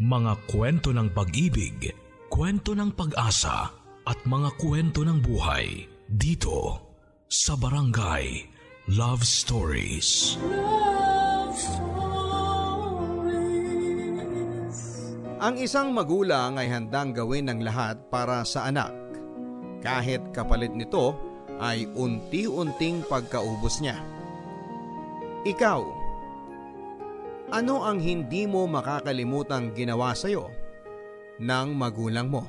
Mga kwento ng pag-ibig, kwento ng pag-asa at mga kwento ng buhay dito sa Barangay Love Stories. Love Stories. Ang isang magulang ay handang gawin ng lahat para sa anak. Kahit kapalit nito ay unti-unting pagkaubos niya. Ikaw, ano ang hindi mo makakalimutang ginawa sa iyo ng magulang mo?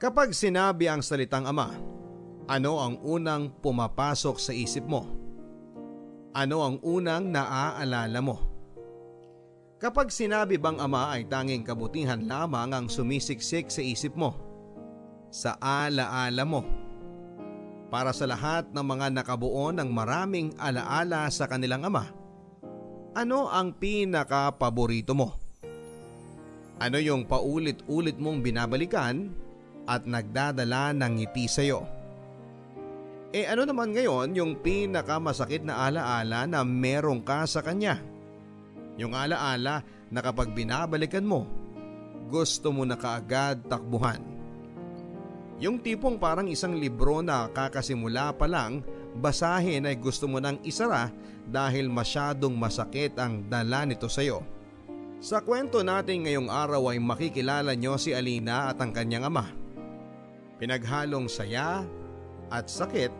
Kapag sinabi ang salitang ama, ano ang unang pumapasok sa isip mo? Ano ang unang naaalala mo? Kapag sinabi bang ama ay tanging kabutihan lamang ang sumisiksik sa isip mo, sa alaala mo, para sa lahat ng mga nakabuo ng maraming alaala sa kanilang ama. Ano ang pinaka-paborito mo? Ano yung paulit-ulit mong binabalikan at nagdadala ng ngiti sa iyo? E ano naman ngayon yung pinakamasakit na alaala na meron ka sa kanya? Yung alaala na kapag binabalikan mo, gusto mo na kaagad takbuhan yung tipong parang isang libro na kakasimula pa lang, basahin ay gusto mo nang isara dahil masyadong masakit ang dala nito sa iyo. Sa kwento natin ngayong araw ay makikilala nyo si Alina at ang kanyang ama. Pinaghalong saya at sakit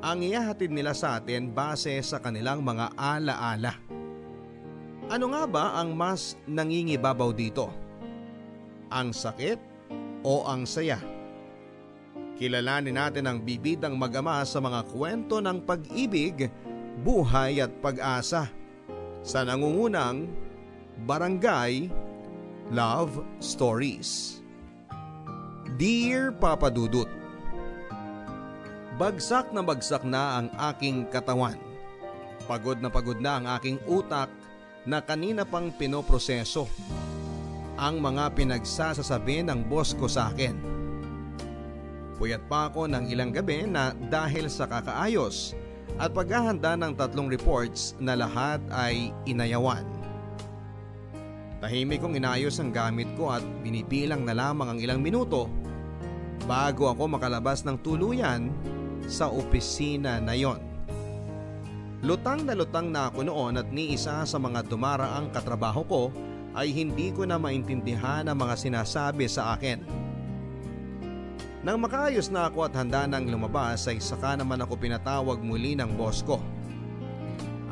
ang iyahatid nila sa atin base sa kanilang mga alaala. Ano nga ba ang mas nangingibabaw dito? Ang sakit o ang saya? Kilalanin natin ang bibidang mag-ama sa mga kwento ng pag-ibig, buhay at pag-asa sa nangungunang Barangay Love Stories. Dear Papa Dudut, Bagsak na bagsak na ang aking katawan. Pagod na pagod na ang aking utak na kanina pang pinoproseso. Ang mga pinagsasasabi ng boss ko sa akin Puyat pa ako ng ilang gabi na dahil sa kakaayos at paghahanda ng tatlong reports na lahat ay inayawan. Tahimik kong inayos ang gamit ko at binibilang na lamang ang ilang minuto bago ako makalabas ng tuluyan sa opisina na yon. Lutang na lutang na ako noon at ni isa sa mga dumaraang katrabaho ko ay hindi ko na maintindihan ang mga sinasabi sa akin. Nang makaayos na ako at handa nang lumabas ay saka naman ako pinatawag muli ng boss ko.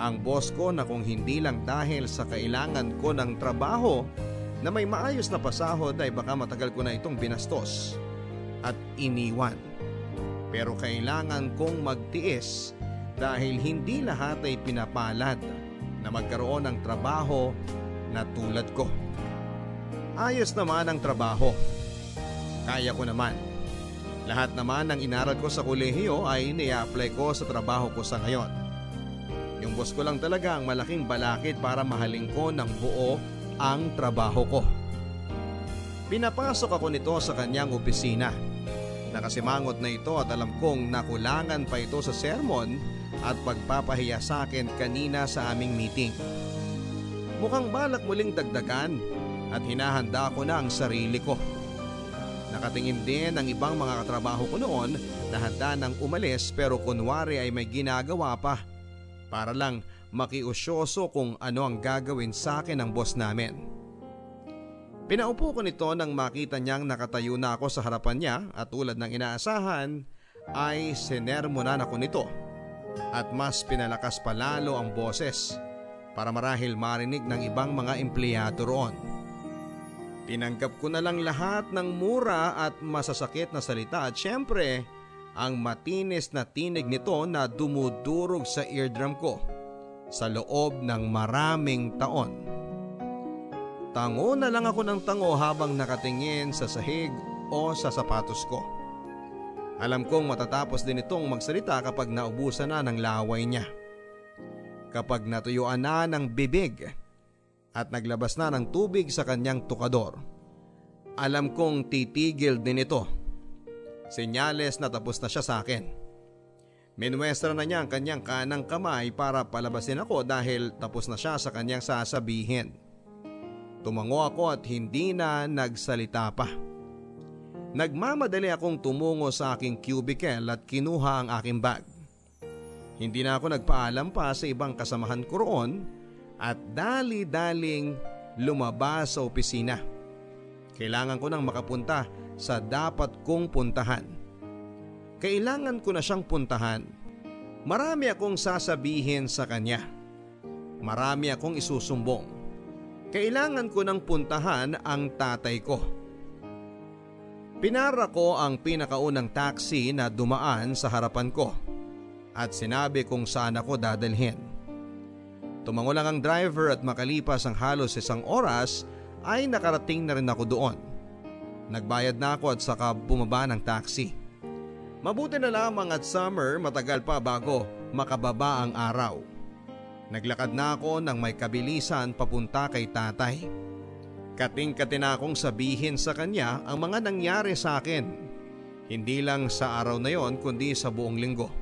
Ang boss ko na kung hindi lang dahil sa kailangan ko ng trabaho na may maayos na pasahod ay baka matagal ko na itong binastos at iniwan. Pero kailangan kong magtiis dahil hindi lahat ay pinapalad na magkaroon ng trabaho na tulad ko. Ayos naman ang trabaho. Kaya ko naman. Lahat naman ng inaral ko sa kolehiyo ay nia-apply ko sa trabaho ko sa ngayon. Yung boss ko lang talaga ang malaking balakid para mahalin ko ng buo ang trabaho ko. Pinapasok ako nito sa kanyang opisina. Nakasimangot na ito at alam kong nakulangan pa ito sa sermon at pagpapahiya sa akin kanina sa aming meeting. Mukhang balak muling dagdagan at hinahanda ko na ang sarili ko. Nakatingin din ang ibang mga katrabaho ko noon na handa nang umalis pero kunwari ay may ginagawa pa para lang makiusyoso kung ano ang gagawin sa akin ng boss namin. Pinaupo ko nito nang makita niyang nakatayo na ako sa harapan niya at tulad ng inaasahan ay sinermonan ako nito at mas pinalakas pa lalo ang boses para marahil marinig ng ibang mga empleyado roon. Tinanggap ko na lang lahat ng mura at masasakit na salita at syempre ang matinis na tinig nito na dumudurog sa eardrum ko sa loob ng maraming taon. Tango na lang ako ng tango habang nakatingin sa sahig o sa sapatos ko. Alam kong matatapos din itong magsalita kapag naubusan na ng laway niya. Kapag natuyuan na ng bibig at naglabas na ng tubig sa kanyang tukador. Alam kong titigil din ito. Senyales na tapos na siya sa akin. Minwestra na niya ang kanyang kanang kamay para palabasin ako dahil tapos na siya sa kanyang sasabihin. Tumango ako at hindi na nagsalita pa. Nagmamadali akong tumungo sa aking cubicle at kinuha ang aking bag. Hindi na ako nagpaalam pa sa ibang kasamahan ko roon at dali-daling lumabas sa opisina. Kailangan ko nang makapunta sa dapat kong puntahan. Kailangan ko na siyang puntahan. Marami akong sasabihin sa kanya. Marami akong isusumbong. Kailangan ko nang puntahan ang tatay ko. Pinara ko ang pinakaunang taxi na dumaan sa harapan ko at sinabi kung saan ako dadalhin. Tumango lang ang driver at makalipas ang halos isang oras ay nakarating na rin ako doon. Nagbayad na ako at saka bumaba ng taxi. Mabuti na lamang at summer matagal pa bago makababa ang araw. Naglakad na ako ng may kabilisan papunta kay tatay. Kating-kati na akong sabihin sa kanya ang mga nangyari sa akin. Hindi lang sa araw na yon kundi sa buong linggo.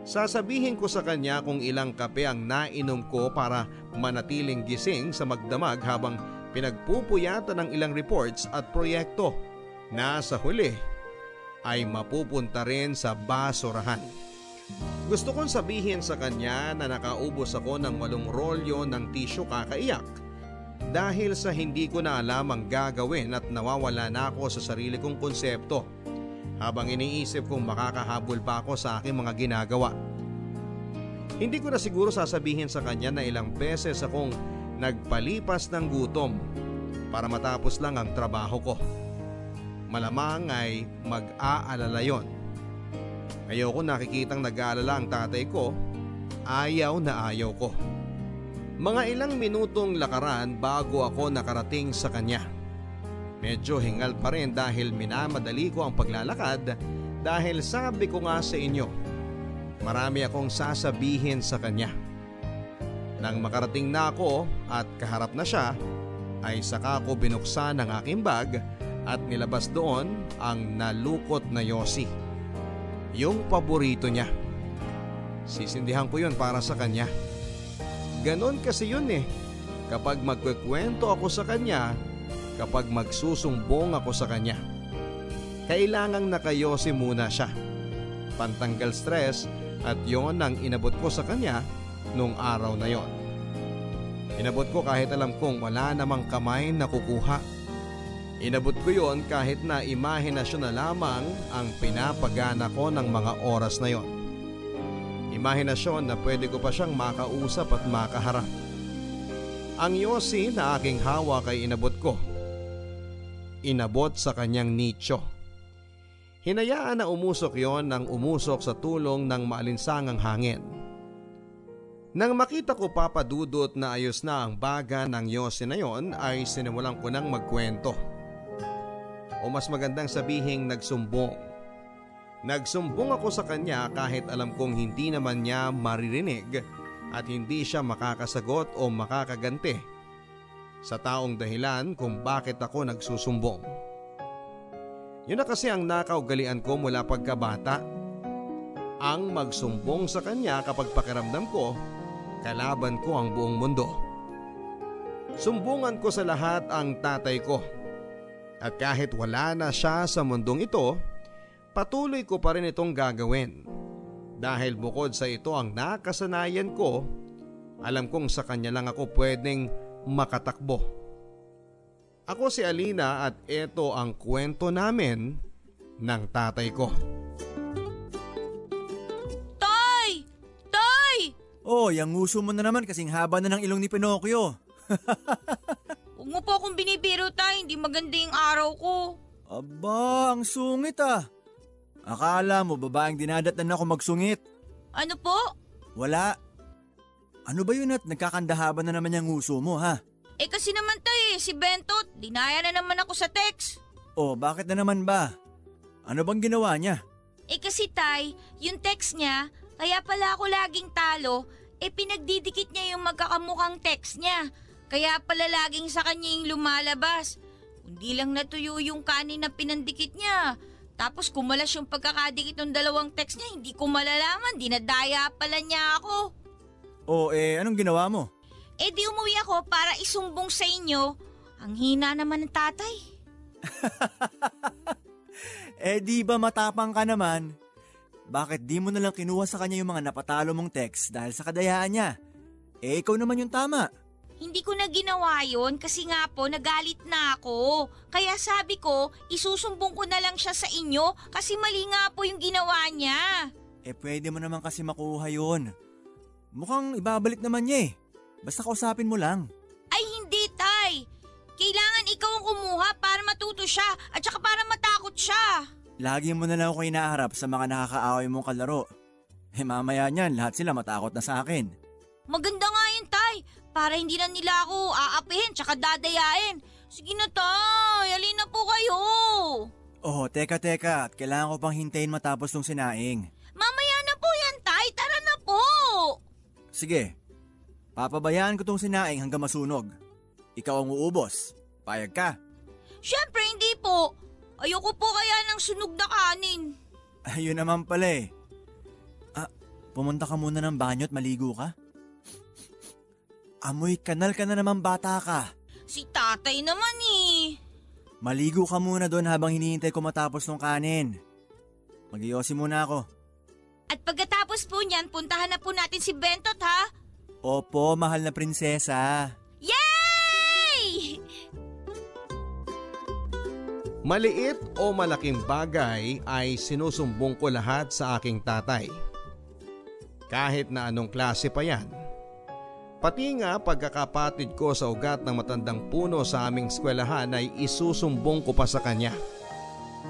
Sasabihin ko sa kanya kung ilang kape ang nainom ko para manatiling gising sa magdamag habang pinagpupuyatan ng ilang reports at proyekto. Na sa huli ay mapupunta rin sa basurahan. Gusto kong sabihin sa kanya na nakaubos ako ng walong rolyo ng tisyo kakaiyak. Dahil sa hindi ko na alam ang gagawin at nawawala na ako sa sarili kong konsepto habang iniisip kong makakahabol pa ako sa aking mga ginagawa. Hindi ko na siguro sasabihin sa kanya na ilang beses akong nagpalipas ng gutom para matapos lang ang trabaho ko. Malamang ay mag-aalala yon Ayoko nakikitang nag-aalala ang tatay ko, ayaw na ayaw ko. Mga ilang minutong lakaran bago ako nakarating sa kanya. Medyo hingal pa rin dahil minamadali ko ang paglalakad dahil sabi ko nga sa inyo, marami akong sasabihin sa kanya. Nang makarating na ako at kaharap na siya, ay saka ko binuksan ang aking bag at nilabas doon ang nalukot na Yossi yung paborito niya. Sisindihan ko yun para sa kanya. Ganon kasi yun eh. Kapag magkukwento ako sa kanya, kapag magsusumbong ako sa kanya. Kailangang nakayosi muna siya. Pantanggal stress at yon ang inabot ko sa kanya nung araw na yon. Inabot ko kahit alam kong wala namang kamay na kukuha Inabot ko yon kahit na imahinasyon na lamang ang pinapagana ko ng mga oras na yon. Imahinasyon na pwede ko pa siyang makausap at makaharap. Ang yosi na aking hawak ay inabot ko. Inabot sa kanyang nicho. Hinayaan na umusok yon nang umusok sa tulong ng maalinsangang hangin. Nang makita ko papadudot na ayos na ang baga ng yosi na yon ay sinimulan ko nang magkwento o mas magandang sabihing nagsumbong. Nagsumbong ako sa kanya kahit alam kong hindi naman niya maririnig at hindi siya makakasagot o makakaganti sa taong dahilan kung bakit ako nagsusumbong. Yun na kasi ang nakaugalian ko mula pagkabata. Ang magsumbong sa kanya kapag pakiramdam ko, kalaban ko ang buong mundo. Sumbungan ko sa lahat ang tatay ko at kahit wala na siya sa mundong ito, patuloy ko pa rin itong gagawin. Dahil bukod sa ito ang nakasanayan ko, alam kong sa kanya lang ako pwedeng makatakbo. Ako si Alina at ito ang kwento namin ng tatay ko. Tay! Tay! Oh, yung nguso mo na naman kasing haba na ng ilong ni Pinocchio. Huwag mo po akong binibiro tay, hindi maganda yung araw ko. Aba, ang sungit ah. Akala mo babaeng dinadatan ako magsungit. Ano po? Wala. Ano ba yun at nagkakandahaban na naman yung nguso mo ha? Eh kasi naman tay, si Bentot, dinaya na naman ako sa text. Oh, bakit na naman ba? Ano bang ginawa niya? Eh kasi tay, yung text niya, kaya pala ako laging talo, eh pinagdidikit niya yung magkakamukhang text niya. Kaya pala laging sa kanya yung lumalabas. Hindi lang natuyo yung kanin na pinandikit niya. Tapos kumalas yung pagkakadikit ng dalawang text niya, hindi ko malalaman, dinadaya pala niya ako. O eh, anong ginawa mo? Eh di umuwi ako para isumbong sa inyo. Ang hina naman ng tatay. Eh di ba matapang ka naman? Bakit di mo nalang kinuha sa kanya yung mga napatalo mong text dahil sa kadayaan niya? Eh ikaw naman yung tama. Hindi ko na ginawa yon kasi nga po nagalit na ako. Kaya sabi ko, isusumbong ko na lang siya sa inyo kasi mali nga po yung ginawa niya. Eh pwede mo naman kasi makuha yun. Mukhang ibabalik naman niya eh. Basta kausapin mo lang. Ay hindi, Tay. Kailangan ikaw ang kumuha para matuto siya at saka para matakot siya. Lagi mo na lang ako inaharap sa mga nakakaaway mong kalaro. Eh mamaya niyan, lahat sila matakot na sa akin. Maganda nga yun, Tay. Para hindi na nila ako aapihin tsaka dadayain. Sige na, Tay. Alin na po kayo. Oh, teka teka, kailangan ko pang hintayin matapos tong sinaing. Mamaya na po yan, Tay. Tara na po. Sige, papabayaan ko tong sinaing hanggang masunog. Ikaw ang uubos. Payag ka. Siyempre, hindi po. Ayoko po kaya ng sunog na kanin. Ayun naman pala eh. Ah, pumunta ka muna ng banyo at maligo ka? Amoy kanal ka na naman bata ka. Si tatay naman eh. Maligo ka muna doon habang hinihintay ko matapos ng kanin. Magiyosi muna ako. At pagkatapos po niyan, puntahan na po natin si Bentot ha. Opo, mahal na prinsesa. Yay! Maliit o malaking bagay ay sinusumbong ko lahat sa aking tatay. Kahit na anong klase pa yan. Pati nga pagkakapatid ko sa ugat ng matandang puno sa aming eskwelahan ay isusumbong ko pa sa kanya.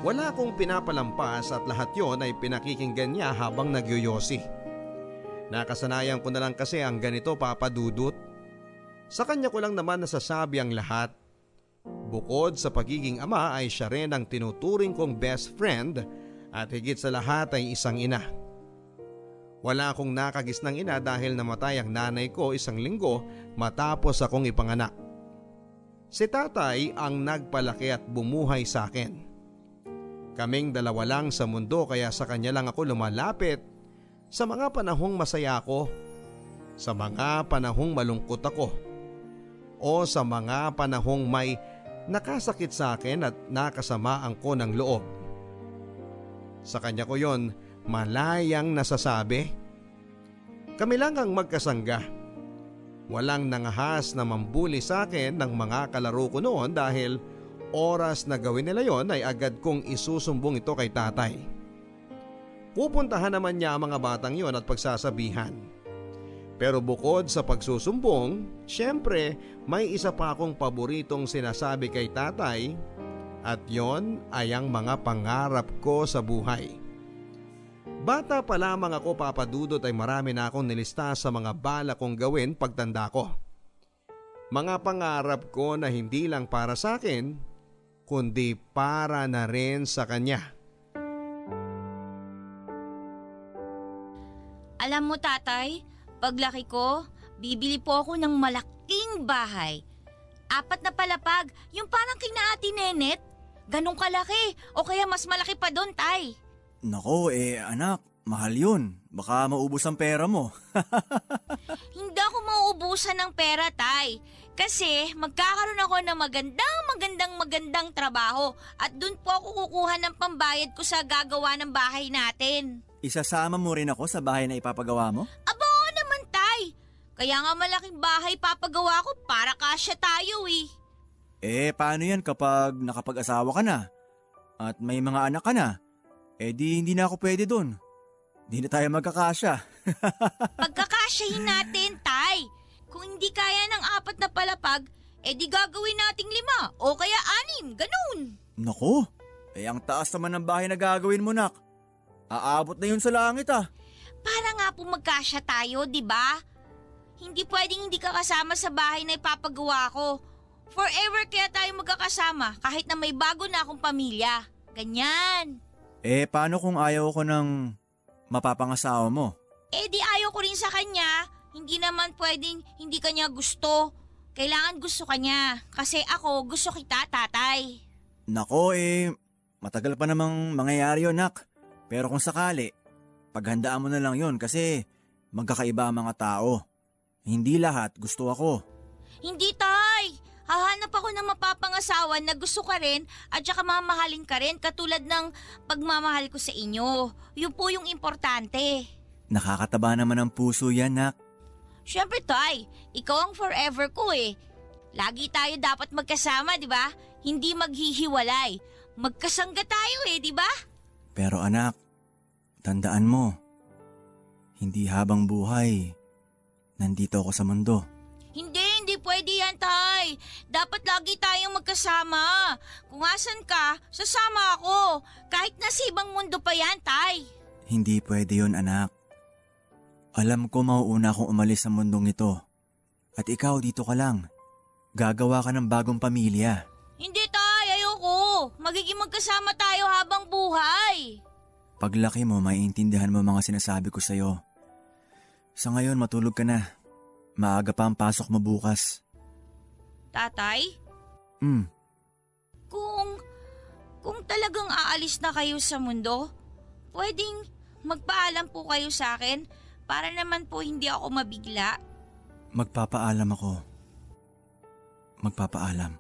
Wala akong pinapalampas at lahat yon ay pinakikinggan niya habang nagyoyosi. Nakasanayan ko na lang kasi ang ganito papadudot. Sa kanya ko lang naman nasasabi ang lahat Bukod sa pagiging ama ay siya rin ang tinuturing kong best friend at higit sa lahat ay isang ina. Wala akong nakagis ng ina dahil namatay ang nanay ko isang linggo matapos akong ipanganak. Si tatay ang nagpalaki at bumuhay sa akin. Kaming dalawa lang sa mundo kaya sa kanya lang ako lumalapit sa mga panahong masaya ako, sa mga panahong malungkot ako, o sa mga panahong may nakasakit sa akin at nakasamaan ko ng loob. Sa kanya ko yon malayang nasasabi. Kami lang ang magkasangga. Walang nangahas na mambuli sa akin ng mga kalaro ko noon dahil oras na gawin nila yon ay agad kong isusumbong ito kay tatay. Pupuntahan naman niya ang mga batang yon at pagsasabihan. Pero bukod sa pagsusumbong, syempre may isa pa akong paboritong sinasabi kay tatay at yon ay ang mga pangarap ko sa buhay. Bata pa lamang ako papadudot ay marami na akong nilista sa mga bala kong gawin pagtanda ko. Mga pangarap ko na hindi lang para sa akin, kundi para na rin sa kanya. Alam mo tatay, paglaki ko, bibili po ako ng malaking bahay. Apat na palapag, yung parang kina Ate Nenet. Ganong kalaki, o kaya mas malaki pa doon, tay. Nako eh anak, mahal yun. Baka maubos ang pera mo. Hindi ako mauubusan ng pera, tay. Kasi magkakaroon ako ng magandang magandang magandang trabaho at doon po ako kukuha ng pambayad ko sa gagawa ng bahay natin. Isasama mo rin ako sa bahay na ipapagawa mo? Aba, oo naman, tay. Kaya nga malaking bahay papagawa ko para kasya tayo eh. Eh paano yan kapag nakapag-asawa ka na? At may mga anak ka na? Eh di hindi na ako pwede dun. Di na tayo magkakasya. Pagkakasyahin natin, tay. Kung hindi kaya ng apat na palapag, eh di gagawin nating lima o kaya anim, ganun. Nako, eh ang taas naman ng bahay na gagawin mo nak. Aabot na yun sa langit ah. Para nga po magkasya tayo, di ba? Hindi pwedeng hindi ka kasama sa bahay na ipapagawa ko. Forever kaya tayo magkakasama kahit na may bago na akong pamilya. Ganyan. Eh paano kung ayaw ko ng mapapangasawa mo? Eh di ayaw ko rin sa kanya. Hindi naman pwedeng hindi kanya gusto. Kailangan gusto kanya. Kasi ako gusto kita, tatay. Nako eh, matagal pa namang mangyayari yun nak. Pero kung sakali, paghandaan mo na lang yun kasi magkakaiba ang mga tao. Hindi lahat gusto ako. Hindi, Tay. Hahanap ako ng mapapangasawa na gusto ka rin at saka mamahalin ka rin katulad ng pagmamahal ko sa inyo. Yun po yung importante. Nakakataba naman ang puso yan, nak. Siyempre, Tay. Ikaw ang forever ko eh. Lagi tayo dapat magkasama, di ba? Hindi maghihiwalay. Magkasangga tayo eh, di ba? Pero anak, tandaan mo, hindi habang buhay, nandito ako sa mundo. Hindi, hindi pwede yan, Tay. Dapat lagi tayong magkasama. Kung asan ka, sasama ako. Kahit nasa ibang mundo pa yan, Tay. Hindi pwede yon anak. Alam ko mauuna akong umalis sa mundong ito. At ikaw dito ka lang. Gagawa ka ng bagong pamilya. Hindi, Tay. Ayoko. Magiging magkasama tayo habang buhay. Paglaki mo, maiintindihan mo mga sinasabi ko sa'yo. Sa ngayon, matulog ka na. Maaga pa ang pasok mo bukas. Tatay, Hmm, kung... Kung talagang aalis na kayo sa mundo, pwedeng magpaalam po kayo sa akin para naman po hindi ako mabigla. magpapaalam ako. Magpapaalam.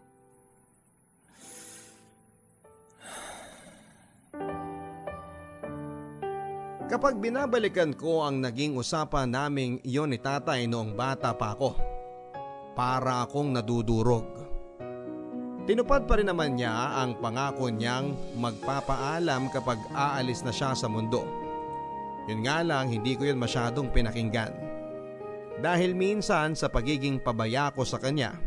Kapag binabalikan ko ang naging usapan naming iyon ni tatay noong bata pa ako, para akong nadudurog. Tinupad pa rin naman niya ang pangako niyang magpapaalam kapag aalis na siya sa mundo. Yun nga lang hindi ko yun masyadong pinakinggan. Dahil minsan sa pagiging pabaya ko sa kanya,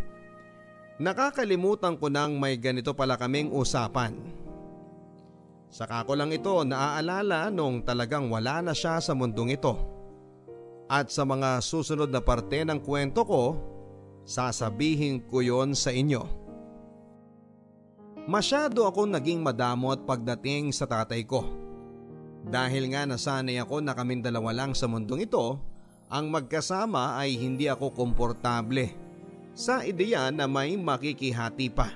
nakakalimutan ko nang may ganito pala kaming usapan. Saka ko lang ito naaalala nung talagang wala na siya sa mundong ito. At sa mga susunod na parte ng kwento ko, sasabihin ko yon sa inyo. Masyado akong naging madamot pagdating sa tatay ko. Dahil nga nasanay ako na kaming dalawa lang sa mundong ito, ang magkasama ay hindi ako komportable sa ideya na may makikihati pa.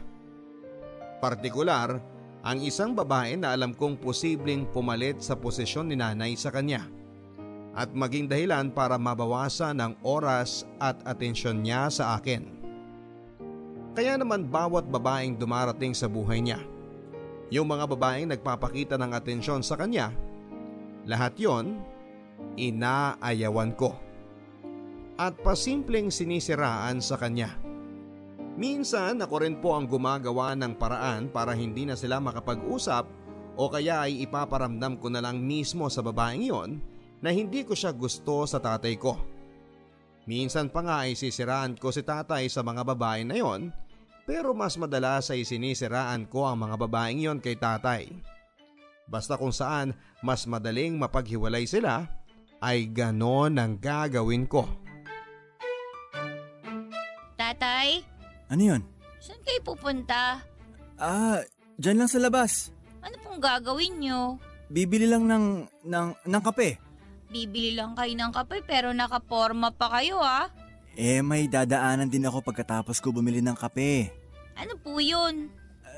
Partikular, ang isang babae na alam kong posibleng pumalit sa posisyon ni nanay sa kanya at maging dahilan para mabawasan ang oras at atensyon niya sa akin. Kaya naman bawat babaeng dumarating sa buhay niya, yung mga babaeng nagpapakita ng atensyon sa kanya, lahat yon inaayawan ko. At pasimpleng sinisiraan sa kanya. Minsan ako rin po ang gumagawa ng paraan para hindi na sila makapag-usap o kaya ay ipaparamdam ko na lang mismo sa babaeng yon na hindi ko siya gusto sa tatay ko. Minsan pa nga ay sisiraan ko si tatay sa mga babae na yon pero mas madalas ay sinisiraan ko ang mga babaeng yon kay tatay. Basta kung saan mas madaling mapaghiwalay sila ay ganon ang gagawin ko. Tatay, Ano yun? saan kayo pupunta? Ah, dyan lang sa labas. Ano pong gagawin nyo? Bibili lang ng, ng, ng kape. Bibili lang kayo ng kape pero nakaporma pa kayo ah. Eh, may dadaanan din ako pagkatapos ko bumili ng kape. Ano po yun?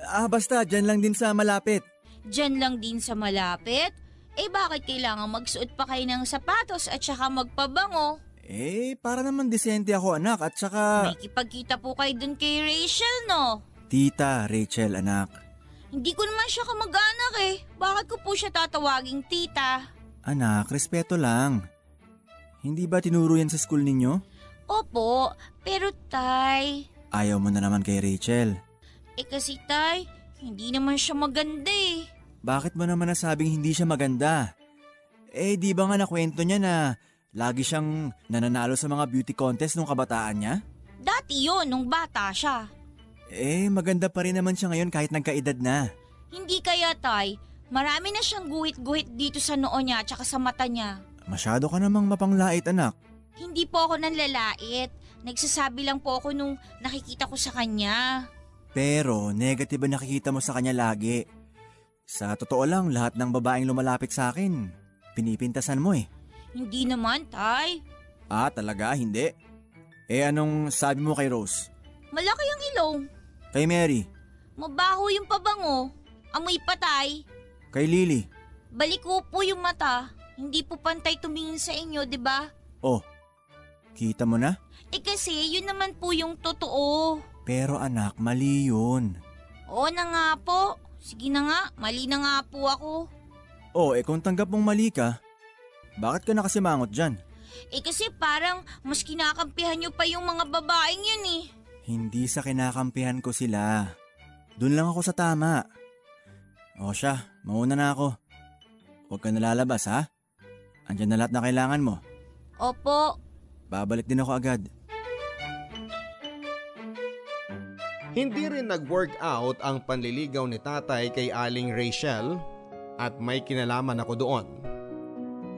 Ah, basta, dyan lang din sa malapit. Diyan lang din sa malapit? Eh bakit kailangan magsuot pa kayo ng sapatos at saka magpabango? Eh, para naman disente ako anak at saka... May kipagkita po kayo dun kay Rachel no? Tita, Rachel anak. Hindi ko naman siya kamag-anak eh. Bakit ko po siya tatawaging tita? Anak, respeto lang. Hindi ba tinuro yan sa school ninyo? Opo, pero tay... Ayaw mo na naman kay Rachel. Eh kasi tay, hindi naman siya maganda eh. Bakit mo naman nasabing hindi siya maganda? Eh, di ba nga nakwento niya na lagi siyang nananalo sa mga beauty contest nung kabataan niya? Dati yon nung bata siya. Eh, maganda pa rin naman siya ngayon kahit nagkaedad na. Hindi kaya tay, marami na siyang guhit-guhit dito sa noo niya at sa mata niya. Masyado ka namang mapanglait anak. Hindi po ako nanlalait. Nagsasabi lang po ako nung nakikita ko sa kanya. Pero negative ang nakikita mo sa kanya lagi. Sa totoo lang, lahat ng babaeng lumalapit sa akin, pinipintasan mo eh. Hindi naman, tay. Ah, talaga? Hindi? Eh anong sabi mo kay Rose? Malaki ang ilong. Kay Mary? Mabaho yung pabango. Amoy patay. Kay Lily? Baliko po yung mata. Hindi po pantay tumingin sa inyo, di ba? Oh, Kita mo na? Eh kasi yun naman po yung totoo. Pero anak, mali yun. Oo na nga po. Sige na nga, mali na nga po ako. Oh, eh kung tanggap mong mali ka, bakit ka nakasimangot dyan? Eh kasi parang mas kinakampihan nyo pa yung mga babaeng yun eh. Hindi sa kinakampihan ko sila. Doon lang ako sa tama. O siya, mauna na ako. Huwag ka nalalabas ha. Andyan na lahat na kailangan mo. Opo, Babalik din ako agad. Hindi rin nag-work out ang panliligaw ni tatay kay Aling Rachel at may kinalaman ako doon.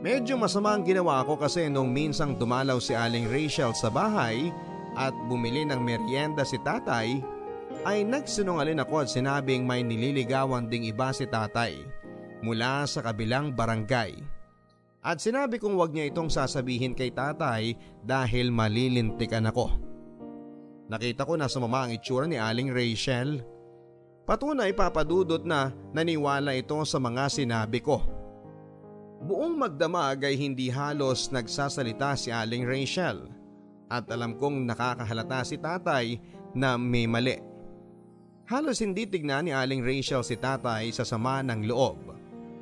Medyo masama ang ginawa ko kasi nung minsang dumalaw si Aling Rachel sa bahay at bumili ng merienda si tatay, ay nagsinungalin ako at sinabing may nililigawan ding iba si tatay mula sa kabilang barangay. At sinabi kong wag niya itong sasabihin kay tatay dahil malilintikan ako. Nakita ko na sumama ang itsura ni Aling Rachel. Patunay papadudot na naniwala ito sa mga sinabi ko. Buong magdamag ay hindi halos nagsasalita si Aling Rachel at alam kong nakakahalata si tatay na may mali. Halos hindi tignan ni Aling Rachel si tatay sa sama ng loob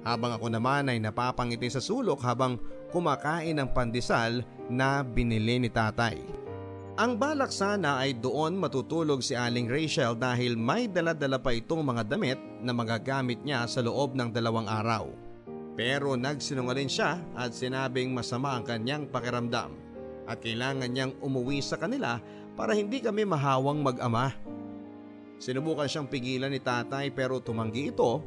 habang ako naman ay napapangiti sa sulok habang kumakain ng pandesal na binili ni tatay. Ang balak sana ay doon matutulog si Aling Rachel dahil may daladala pa itong mga damit na magagamit niya sa loob ng dalawang araw. Pero nagsinungaling siya at sinabing masama ang kanyang pakiramdam at kailangan niyang umuwi sa kanila para hindi kami mahawang mag-ama. Sinubukan siyang pigilan ni tatay pero tumanggi ito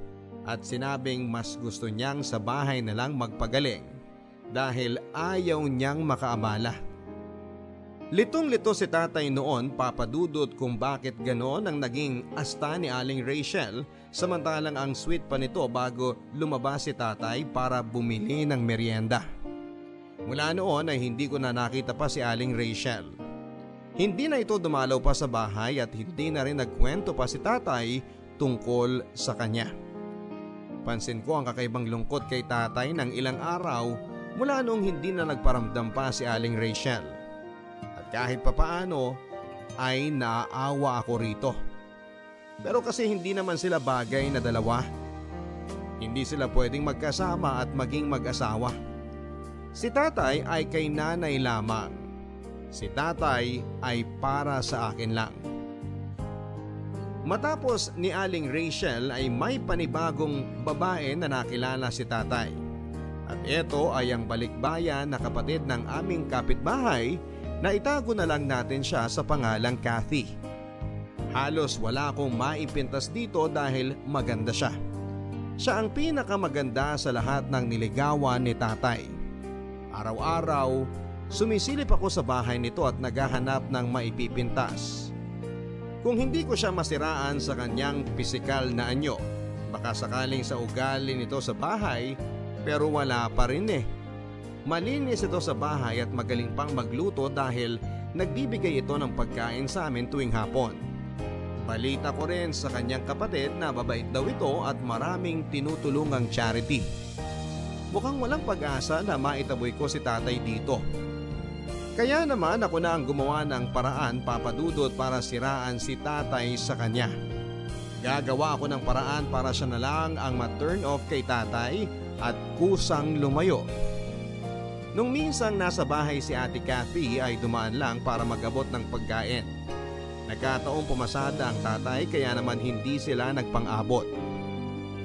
at sinabing mas gusto niyang sa bahay na lang magpagaling dahil ayaw niyang makaabala. Litong-lito si tatay noon papadudot kung bakit ganoon ang naging asta ni Aling Rachel samantalang ang sweet pa nito bago lumabas si tatay para bumili ng merienda. Mula noon ay hindi ko na nakita pa si Aling Rachel. Hindi na ito dumalaw pa sa bahay at hindi na rin nagkwento pa si tatay tungkol sa kanya. Pansin ko ang kakaibang lungkot kay tatay ng ilang araw mula noong hindi na nagparamdam pa si Aling Rachel. Kahit papaano ay naaawa ako rito. Pero kasi hindi naman sila bagay na dalawa. Hindi sila pwedeng magkasama at maging mag-asawa. Si tatay ay kay nanay lamang. Si tatay ay para sa akin lang. Matapos ni Aling Rachel ay may panibagong babae na nakilala si tatay. At ito ay ang balikbayan na kapatid ng aming kapitbahay na itago na lang natin siya sa pangalang Kathy. Halos wala akong maipintas dito dahil maganda siya. Siya ang pinakamaganda sa lahat ng niligawan ni tatay. Araw-araw, sumisilip ako sa bahay nito at naghahanap ng maipipintas. Kung hindi ko siya masiraan sa kanyang pisikal na anyo, baka sakaling sa ugali nito sa bahay pero wala pa rin eh. Malinis ito sa bahay at magaling pang magluto dahil nagbibigay ito ng pagkain sa amin tuwing hapon. Balita ko rin sa kanyang kapatid na babait daw ito at maraming tinutulungang charity. Mukhang walang pag-asa na maitaboy ko si tatay dito. Kaya naman ako na ang gumawa ng paraan papadudot para siraan si tatay sa kanya. Gagawa ako ng paraan para siya na lang ang ma-turn off kay tatay at kusang lumayo. Nung minsang nasa bahay si Ate Cathy ay dumaan lang para magabot ng pagkain. Nagkataong pumasada ang tatay kaya naman hindi sila nagpang-abot.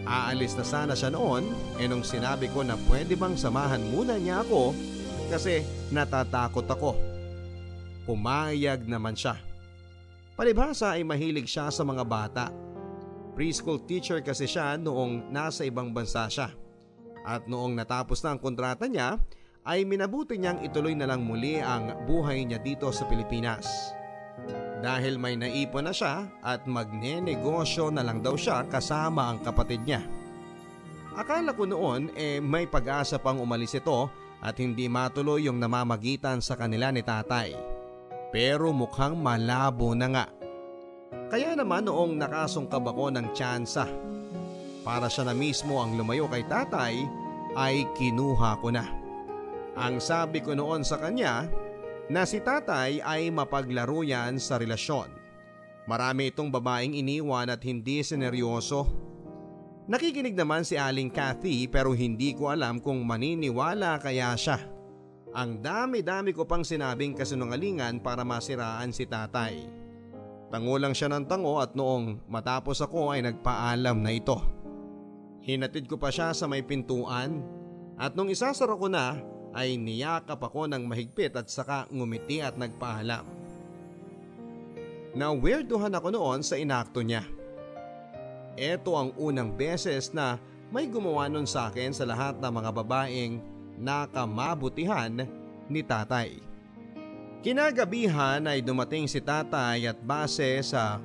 Aalis na sana siya noon e nung sinabi ko na pwede bang samahan muna niya ako kasi natatakot ako. Pumayag naman siya. Palibhasa ay mahilig siya sa mga bata. Preschool teacher kasi siya noong nasa ibang bansa siya. At noong natapos na ang kontrata niya, ay minabuti niyang ituloy na lang muli ang buhay niya dito sa Pilipinas. Dahil may naipon na siya at magnenegosyo na lang daw siya kasama ang kapatid niya. Akala ko noon eh may pag-asa pang umalis ito at hindi matuloy yung namamagitan sa kanila ni tatay. Pero mukhang malabo na nga. Kaya naman noong nakasungkab ako ng tsansa para siya na mismo ang lumayo kay tatay ay kinuha ko na. Ang sabi ko noon sa kanya, na si tatay ay mapaglaro yan sa relasyon. Marami itong babaeng iniwan at hindi sineryoso. Nakikinig naman si Aling Cathy pero hindi ko alam kung maniniwala kaya siya. Ang dami-dami ko pang sinabing kasinungalingan para masiraan si tatay. Tango lang siya ng tango at noong matapos ako ay nagpaalam na ito. Hinatid ko pa siya sa may pintuan at nung isasara ko na ay niyakap ako ng mahigpit at saka ngumiti at nagpaalam. Na-weirdohan ako noon sa inakto niya. Ito ang unang beses na may gumawa nun sa akin sa lahat ng mga babaeng nakamabutihan ni tatay. Kinagabihan ay dumating si tatay at base sa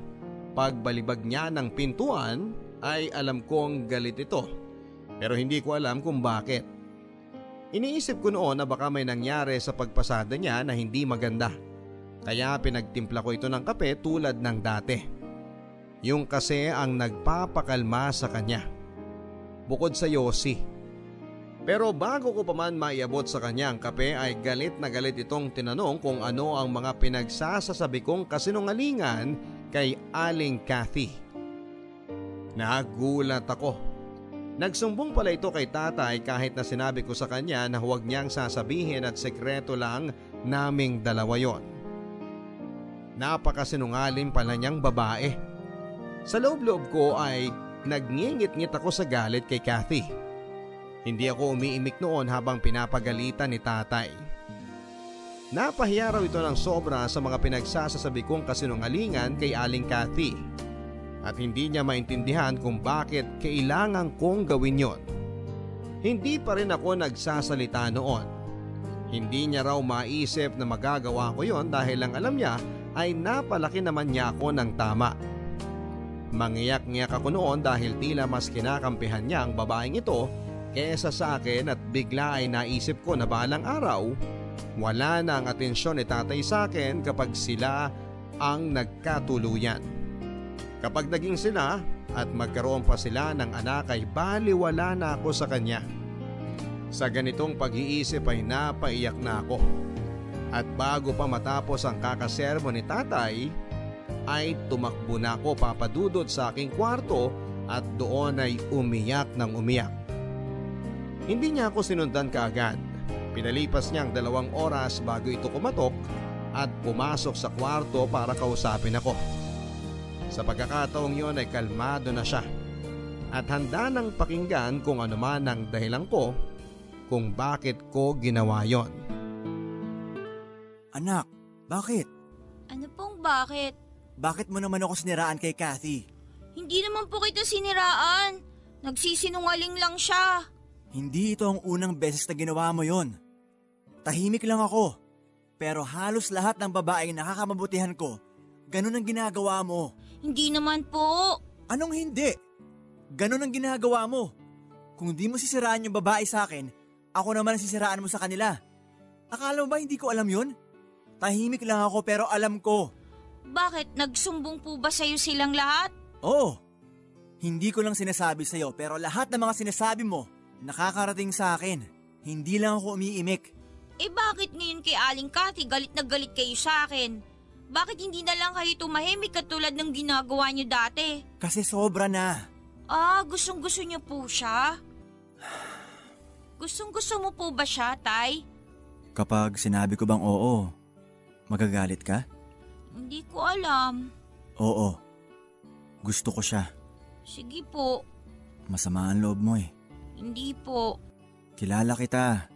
pagbalibag niya ng pintuan ay alam kong galit ito. Pero hindi ko alam kung bakit. Iniisip ko noon na baka may nangyari sa pagpasada niya na hindi maganda. Kaya pinagtimpla ko ito ng kape tulad ng dati. Yung kasi ang nagpapakalma sa kanya. Bukod sa Yossi. Pero bago ko pa man maiabot sa kanya ang kape ay galit na galit itong tinanong kung ano ang mga pinagsasasabi kong kasinungalingan kay Aling Cathy. Nagulat ako. Nagsumbong pala ito kay tatay kahit na sinabi ko sa kanya na huwag niyang sasabihin at sekreto lang naming dalawa yon. Napakasinungaling pala niyang babae. Sa loob-loob ko ay nagngingit-ngit ako sa galit kay Kathy. Hindi ako umiimik noon habang pinapagalitan ni tatay. Napahiya raw ito ng sobra sa mga pinagsasasabi kong kasinungalingan kay Aling Kathy. At hindi niya maintindihan kung bakit kailangan kong gawin yon. Hindi pa rin ako nagsasalita noon. Hindi niya raw maisip na magagawa ko yon dahil lang alam niya ay napalaki naman niya ako ng tama. Mangiyak-ngiyak ako noon dahil tila mas kinakampihan niya ang babaeng ito kesa sa akin at bigla ay naisip ko na balang araw wala na ang atensyon ni tatay sa akin kapag sila ang nagkatuluyan. Kapag naging sila at magkaroon pa sila ng anak ay baliwala na ako sa kanya. Sa ganitong pag-iisip ay napaiyak na ako. At bago pa matapos ang kakasermo ni tatay ay tumakbo na ako papadudot sa aking kwarto at doon ay umiyak ng umiyak. Hindi niya ako sinundan kaagad. Pinalipas niya ang dalawang oras bago ito kumatok at pumasok sa kwarto para kausapin ako. Sa pagkakataong yon ay kalmado na siya at handa nang pakinggan kung ano man ang dahilan ko kung bakit ko ginawa yon. Anak, bakit? Ano pong bakit? Bakit mo naman ako siniraan kay Kathy? Hindi naman po kita siniraan. Nagsisinungaling lang siya. Hindi ito ang unang beses na ginawa mo yon. Tahimik lang ako. Pero halos lahat ng babaeng nakakamabutihan ko, ganun ang ginagawa mo. Hindi naman po. Anong hindi? Ganun ang ginagawa mo. Kung di mo sisiraan yung babae sa akin, ako naman ang sisiraan mo sa kanila. Akala mo ba hindi ko alam yun? Tahimik lang ako pero alam ko. Bakit? Nagsumbong po ba sa'yo silang lahat? Oo. Hindi ko lang sinasabi sa'yo pero lahat ng mga sinasabi mo nakakarating sa akin. Hindi lang ako umiimik. Eh bakit ngayon kay Aling Cathy galit na galit kayo sa akin? Bakit hindi na lang kayo tumahimik katulad ng ginagawa niyo dati? Kasi sobra na. Ah, gustong gusto niyo po siya? Gustong gusto mo po ba siya, Tay? Kapag sinabi ko bang oo, magagalit ka? Hindi ko alam. Oo. Gusto ko siya. Sige po. Masama ang loob mo eh. Hindi po. Kilala kita.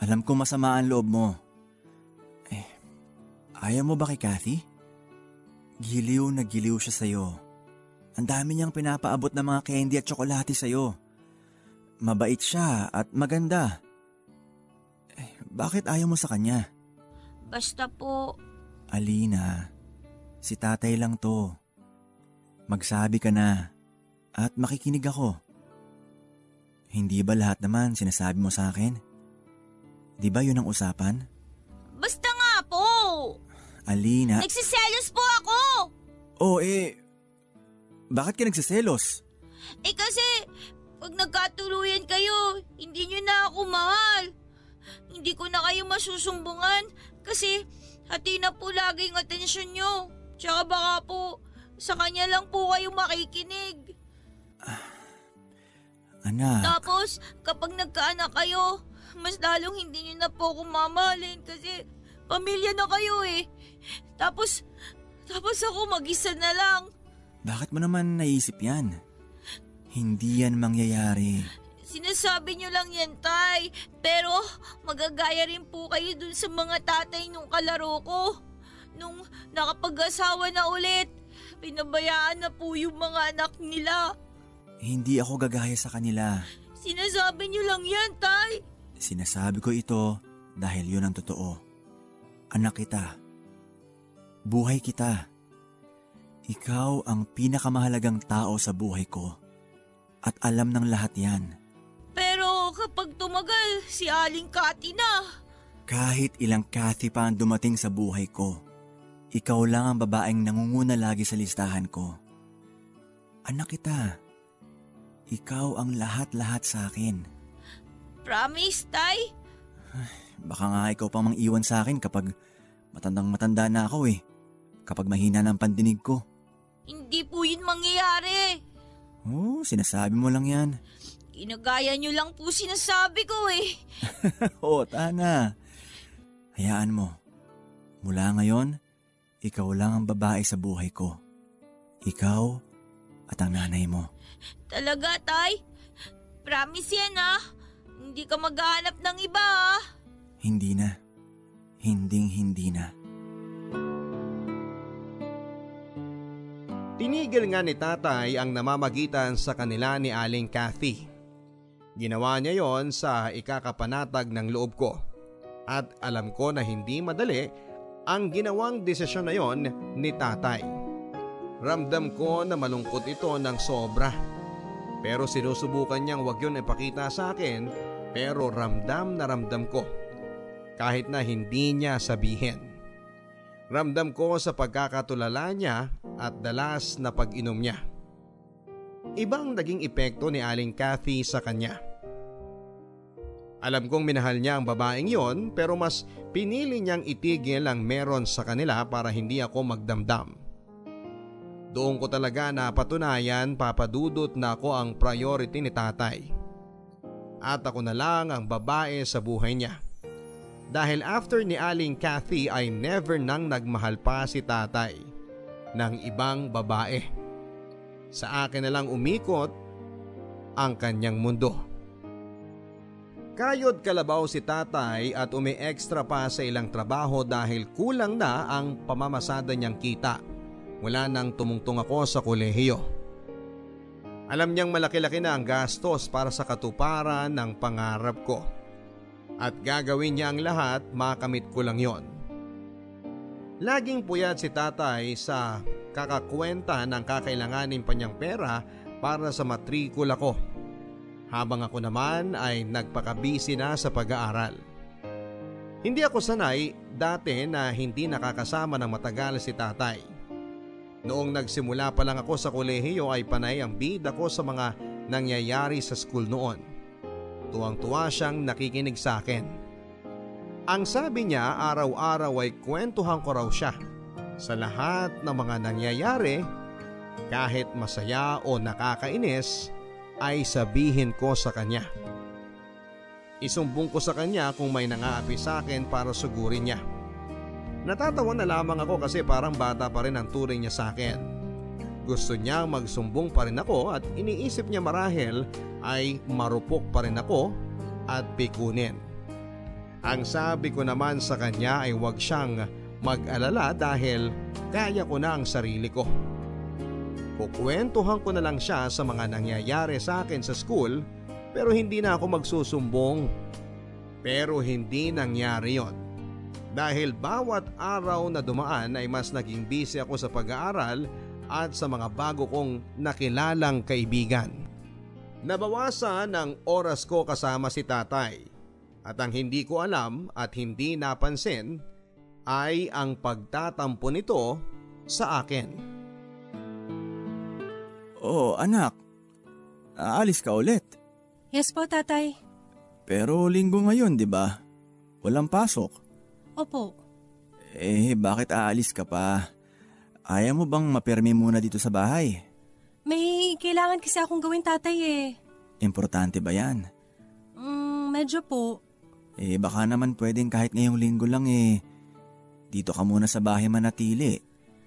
Alam ko masama ang loob mo. Ayaw mo ba kay Kathy? Giliw na giliw siya sa'yo. Ang dami niyang pinapaabot ng mga candy at tsokolate sa'yo. Mabait siya at maganda. Eh, bakit ayaw mo sa kanya? Basta po, Alina, si tatay lang to. Magsabi ka na at makikinig ako. Hindi ba lahat naman sinasabi mo sa akin? Di ba yun ang usapan? basta nga po. Alina, Nagsiselos po ako. oh eh, bakit ka nagsiselos? Eh kasi, pag nagkatuluyan kayo, hindi nyo na ako mahal. Hindi ko na kayo masusumbungan Kasi hati na po laging atensyon nyo. Tsaka baka po sa kanya lang po kayo makikinig. Anak, Tapos kapag nagkaanak kayo, mas lalong hindi nyo na po ako mamahalin kasi pamilya na kayo eh. Tapos, tapos ako mag-isa na lang. bakit mo naman naisip yan? Hindi yan mangyayari. Sinasabi nyo lang yan, Tay. Pero magagaya rin po kayo dun sa mga tatay nung kalaro ko. Nung nakapag-asawa na ulit, pinabayaan na po yung mga anak nila. Hindi ako gagaya sa kanila. Sinasabi nyo lang yan, Tay. Sinasabi ko ito dahil yun ang totoo. Anak kita. Buhay kita. Ikaw ang pinakamahalagang tao sa buhay ko. At alam ng lahat yan. Pero kapag tumagal, si Aling Kati na. Kahit ilang Kathy pa ang dumating sa buhay ko, ikaw lang ang babaeng nangunguna lagi sa listahan ko. Anak kita. Ikaw ang lahat-lahat sa akin. Promise, Tay? Baka nga ikaw pang mang iwan sa akin kapag matandang matanda na ako eh. Kapag mahina na ang pandinig ko. Hindi po yun mangyayari. Oo, sinasabi mo lang yan. Ginagaya nyo lang po sinasabi ko eh. Oo, tana. Hayaan mo. Mula ngayon, ikaw lang ang babae sa buhay ko. Ikaw at ang nanay mo. Talaga, Tay? Promise yan ah. Hindi ka maghahanap ng iba ah. Hindi na. Hinding hindi na. Tinigil nga ni tatay ang namamagitan sa kanila ni Aling Kathy. Ginawa niya yon sa ikakapanatag ng loob ko. At alam ko na hindi madali ang ginawang desisyon na yon ni tatay. Ramdam ko na malungkot ito ng sobra. Pero sinusubukan niyang wag yun ipakita sa akin pero ramdam na ramdam ko. Kahit na hindi niya sabihin. Ramdam ko sa pagkakatulala niya at dalas na pag-inom niya. Ibang naging epekto ni Aling Kathy sa kanya. Alam kong minahal niya ang babaeng yon pero mas pinili niyang itigil ang meron sa kanila para hindi ako magdamdam. Doon ko talaga napatunayan papadudot na ako ang priority ni tatay. At ako na lang ang babae sa buhay niya. Dahil after ni Aling Kathy ay never nang nagmahal pa si tatay ng ibang babae. Sa akin na lang umikot ang kanyang mundo. Kayod kalabaw si tatay at umi-extra pa sa ilang trabaho dahil kulang na ang pamamasada niyang kita. Wala nang tumungtong ako sa kolehiyo. Alam niyang malaki-laki na ang gastos para sa katuparan ng pangarap ko. At gagawin niya ang lahat makamit ko lang yon. Laging puyat si tatay sa kakakwenta ng kakailanganin pa niyang pera para sa matrikula ko. Habang ako naman ay nagpakabisi na sa pag-aaral. Hindi ako sanay dati na hindi nakakasama ng matagal si tatay. Noong nagsimula pa lang ako sa kolehiyo ay panay ang bida ko sa mga nangyayari sa school noon. Tuwang-tuwa siyang nakikinig sa akin. Ang sabi niya araw-araw ay kwentuhan ko raw siya sa lahat ng mga nangyayari kahit masaya o nakakainis ay sabihin ko sa kanya. Isumbong ko sa kanya kung may nangaapi sa akin para sugurin niya. Natatawa na lamang ako kasi parang bata pa rin ang turing niya sa akin. Gusto niya magsumbong pa rin ako at iniisip niya marahil ay marupok pa rin ako at pikunin. Ang sabi ko naman sa kanya ay huwag siyang mag-alala dahil kaya ko na ang sarili ko. Kukwentuhan ko na lang siya sa mga nangyayari sa akin sa school pero hindi na ako magsusumbong. Pero hindi nangyari yon. Dahil bawat araw na dumaan ay mas naging busy ako sa pag-aaral at sa mga bago kong nakilalang kaibigan. Nabawasan ang oras ko kasama si tatay at ang hindi ko alam at hindi napansin ay ang pagtatampo nito sa akin. Oh, anak. Aalis ka ulit. Yes po, tatay. Pero linggo ngayon, di ba? Walang pasok. Opo. Eh, bakit aalis ka pa? Ayaw mo bang mapirmi muna dito sa bahay? May kailangan kasi akong gawin tatay eh. Importante ba yan? Mm, medyo po. Eh, baka naman pwedeng kahit ngayong linggo lang eh. Dito ka muna sa bahay manatili.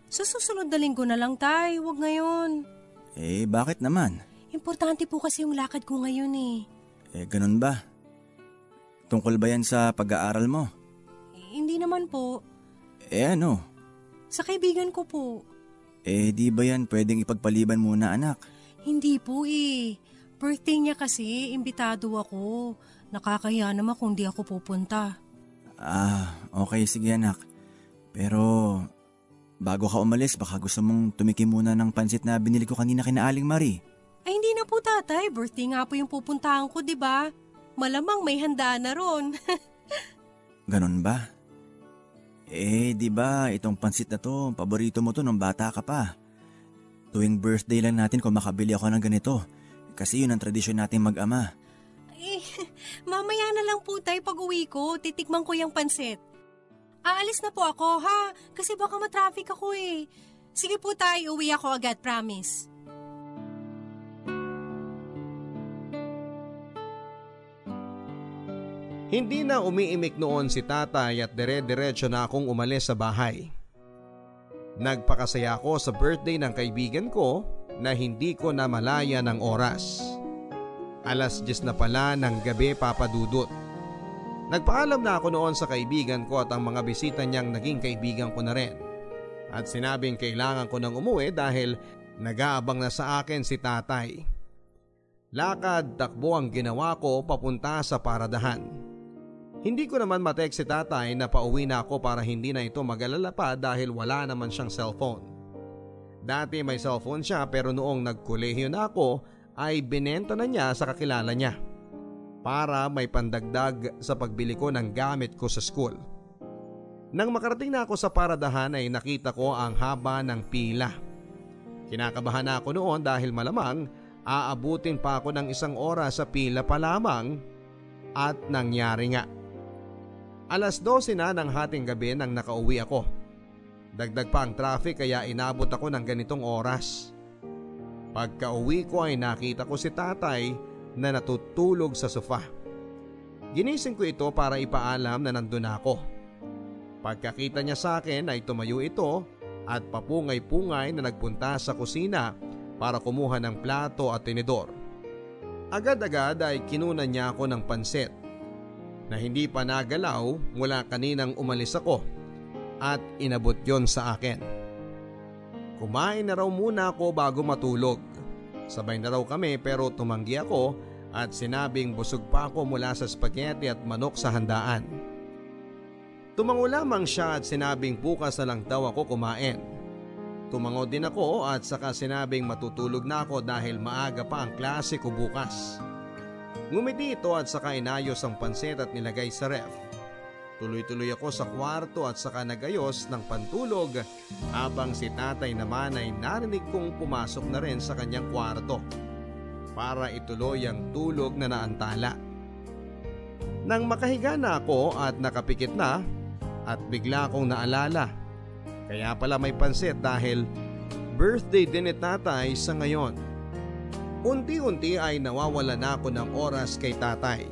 Sa susunod na linggo na lang tay, wag ngayon. Eh, bakit naman? Importante po kasi yung lakad ko ngayon eh. Eh, ganun ba? Tungkol ba yan sa pag-aaral mo? Eh, Hindi naman po. Eh ano? Sa kaibigan ko po. Eh, di ba yan pwedeng ipagpaliban muna anak? Hindi po eh. Birthday niya kasi, imbitado ako. Nakakahiya naman kung di ako pupunta. Ah, okay sige anak. Pero, bago ka umalis, baka gusto mong tumikim muna ng pansit na binili ko kanina kina Aling Marie. Ay hindi na po tatay, birthday nga po yung pupuntahan ko, di ba? Malamang may handa na ron. Ganun ba? Eh, di ba itong pansit na to, paborito mo to nung bata ka pa. Tuwing birthday lang natin kung makabili ako ng ganito. Kasi yun ang tradisyon nating mag-ama. eh, mamaya na lang po tayo pag uwi ko, titikman ko yung pansit. Aalis na po ako ha, kasi baka matraffic ako eh. Sige po tayo, uwi ako agad, promise. Hindi na umiimik noon si tatay at dire-diretso na akong umalis sa bahay. Nagpakasaya ako sa birthday ng kaibigan ko na hindi ko na malaya ng oras. Alas 10 na pala ng gabi papadudot. Nagpaalam na ako noon sa kaibigan ko at ang mga bisita niyang naging kaibigan ko na rin. At sinabing kailangan ko nang umuwi dahil nag-aabang na sa akin si tatay. Lakad takbo ang ginawa ko papunta sa paradahan. Hindi ko naman matek si tatay na pauwi na ako para hindi na ito magalala pa dahil wala naman siyang cellphone. Dati may cellphone siya pero noong nagkolehiyo na ako ay binenta na niya sa kakilala niya para may pandagdag sa pagbili ko ng gamit ko sa school. Nang makarating na ako sa paradahan ay nakita ko ang haba ng pila. Kinakabahan na ako noon dahil malamang aabutin pa ako ng isang oras sa pila pa lamang at nangyari nga. Alas 12 na ng hating gabi nang nakauwi ako. Dagdag pa ang traffic kaya inabot ako ng ganitong oras. Pagka uwi ko ay nakita ko si tatay na natutulog sa sofa. Ginising ko ito para ipaalam na nandun ako. Pagkakita niya sa akin ay tumayo ito at papungay-pungay na nagpunta sa kusina para kumuha ng plato at tinidor. Agad-agad ay kinunan niya ako ng pansit na hindi pa nagalaw mula kaninang umalis ako at inabot yon sa akin. Kumain na raw muna ako bago matulog. Sabay na raw kami pero tumanggi ako at sinabing busog pa ako mula sa spaghetti at manok sa handaan. Tumango lamang siya at sinabing bukas na lang daw ako kumain. Tumango din ako at saka sinabing matutulog na ako dahil maaga pa ang klase ko bukas. Ngumiti ito at saka inayos ang pansit at nilagay sa ref. Tuloy-tuloy ako sa kwarto at saka nagayos ng pantulog habang si tatay naman ay narinig kong pumasok na rin sa kanyang kwarto para ituloy ang tulog na naantala. Nang makahiga na ako at nakapikit na at bigla akong naalala. Kaya pala may pansit dahil birthday din ni tatay sa ngayon. Unti-unti ay nawawala na ako ng oras kay tatay.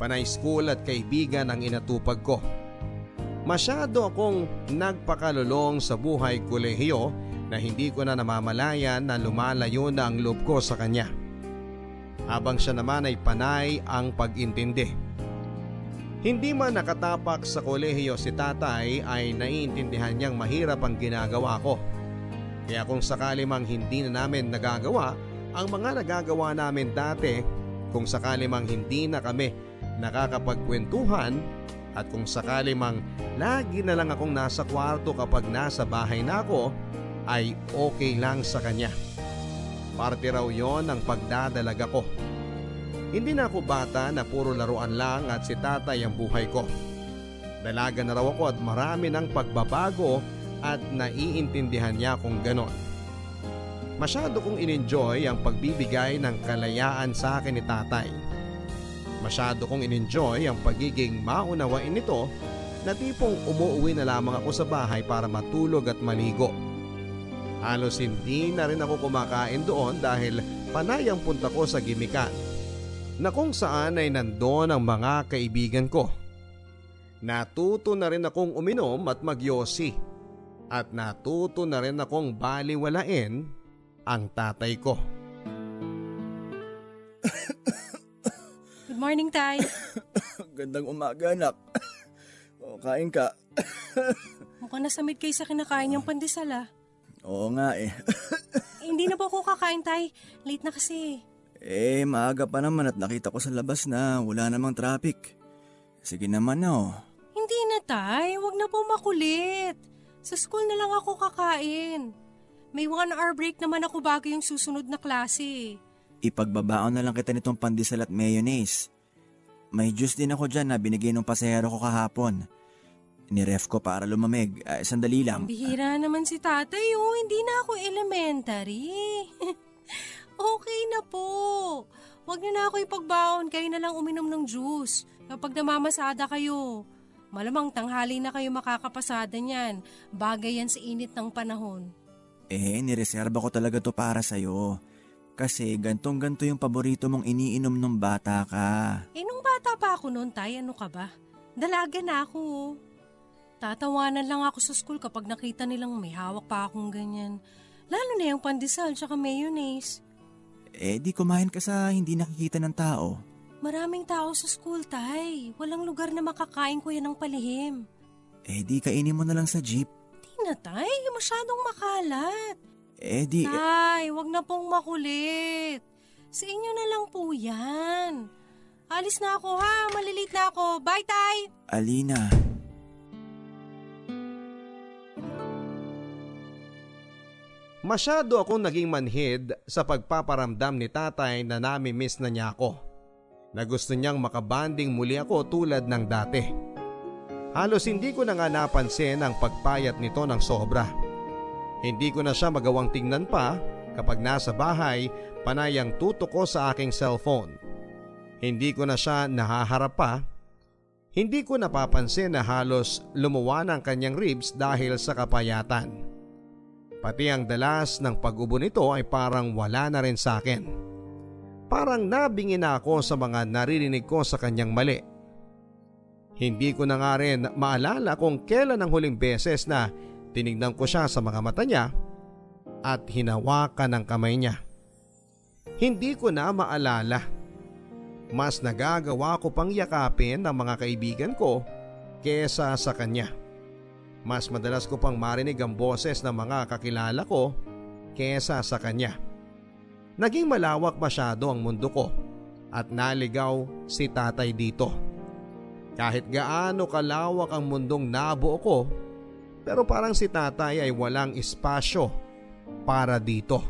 Panay school at kaibigan ang inatupag ko. Masyado akong nagpakalulong sa buhay kolehiyo na hindi ko na namamalayan na lumalayo na ang loob ko sa kanya. Habang siya naman ay panay ang pag-intindi. Hindi man nakatapak sa kolehiyo si tatay ay naiintindihan niyang mahirap ang ginagawa ko. Kaya kung sakali mang hindi na namin nagagawa ang mga nagagawa namin dati kung sakali mang hindi na kami nakakapagkwentuhan at kung sakali mang lagi na lang akong nasa kwarto kapag nasa bahay na ako ay okay lang sa kanya. Parte raw yon ang pagdadalaga ko. Hindi na ako bata na puro laruan lang at si tatay ang buhay ko. Dalaga na raw ako at marami ng pagbabago at naiintindihan niya kung ganon. Masyado kong in-enjoy ang pagbibigay ng kalayaan sa akin ni tatay. Masyado kong in-enjoy ang pagiging maunawain nito na tipong umuwi na lamang ako sa bahay para matulog at maligo. Halos hindi na rin ako kumakain doon dahil panay ang punta ko sa gimikan na kung saan ay nandoon ang mga kaibigan ko. Natuto na rin akong uminom at magyosi at natuto na rin akong baliwalain ang tatay ko. Good morning, Tay. Gandang umaga, anak. O, kain ka. Mukhang nasamit kayo sa kinakain niyang pandesal ah. Oo nga eh. Eh, hindi na po ako kakain, Tay. Late na kasi. eh, maaga pa naman at nakita ko sa labas na wala namang traffic. Sige naman na oh. Hindi na, Tay. Huwag na po makulit. Sa school na lang ako kakain. May one hour break naman ako bago yung susunod na klase. Ipagbabaon na lang kita nitong pandesal at mayonnaise. May juice din ako dyan na binigay ng pasahero ko kahapon. Niref ko para lumamig. Ay, sandali lang. Bihira naman si tatay, oh. Hindi na ako elementary. okay na po. Huwag niyo na ako ipagbaon. Kayo na lang uminom ng juice. Kapag namamasada kayo. Malamang tanghali na kayo makakapasada niyan. Bagay yan sa init ng panahon. Eh, nireserba ko talaga to para sa'yo. Kasi gantong ganto yung paborito mong iniinom nung bata ka. Eh, nung bata pa ako noon, tay, ano ka ba? Dalaga na ako. oh. Tatawanan lang ako sa school kapag nakita nilang may hawak pa akong ganyan. Lalo na yung pandesal tsaka mayonnaise. Eh, di kumain ka sa hindi nakikita ng tao. Maraming tao sa school, tay. Walang lugar na makakain ko yan ng palihim. Eh, di kainin mo na lang sa jeep. Na, tay. Masyadong makalat. Eh, di... Tay, wag na pong makulit. Sa inyo na lang po yan. Alis na ako ha, malilit na ako. Bye, tay! Alina, Masyado akong naging manhid sa pagpaparamdam ni tatay na nami-miss na niya ako. Na gusto niyang makabanding muli ako tulad ng dati. Halos hindi ko na nga napansin ang pagpayat nito ng sobra. Hindi ko na siya magawang tingnan pa kapag nasa bahay panayang tutok ko sa aking cellphone. Hindi ko na siya nahaharap pa. Hindi ko napapansin na halos lumuwa ng kanyang ribs dahil sa kapayatan. Pati ang dalas ng pag-ubo nito ay parang wala na rin sa akin. Parang nabingin na ako sa mga naririnig ko sa kanyang mali. Hindi ko na nga rin maalala kung kailan ang huling beses na tinignan ko siya sa mga mata niya at hinawakan ng kamay niya. Hindi ko na maalala. Mas nagagawa ko pang yakapin ng mga kaibigan ko kesa sa kanya. Mas madalas ko pang marinig ang boses ng mga kakilala ko kesa sa kanya. Naging malawak masyado ang mundo ko at naligaw si tatay dito. Kahit gaano kalawak ang mundong nabuo ko, pero parang si tatay ay walang espasyo para dito.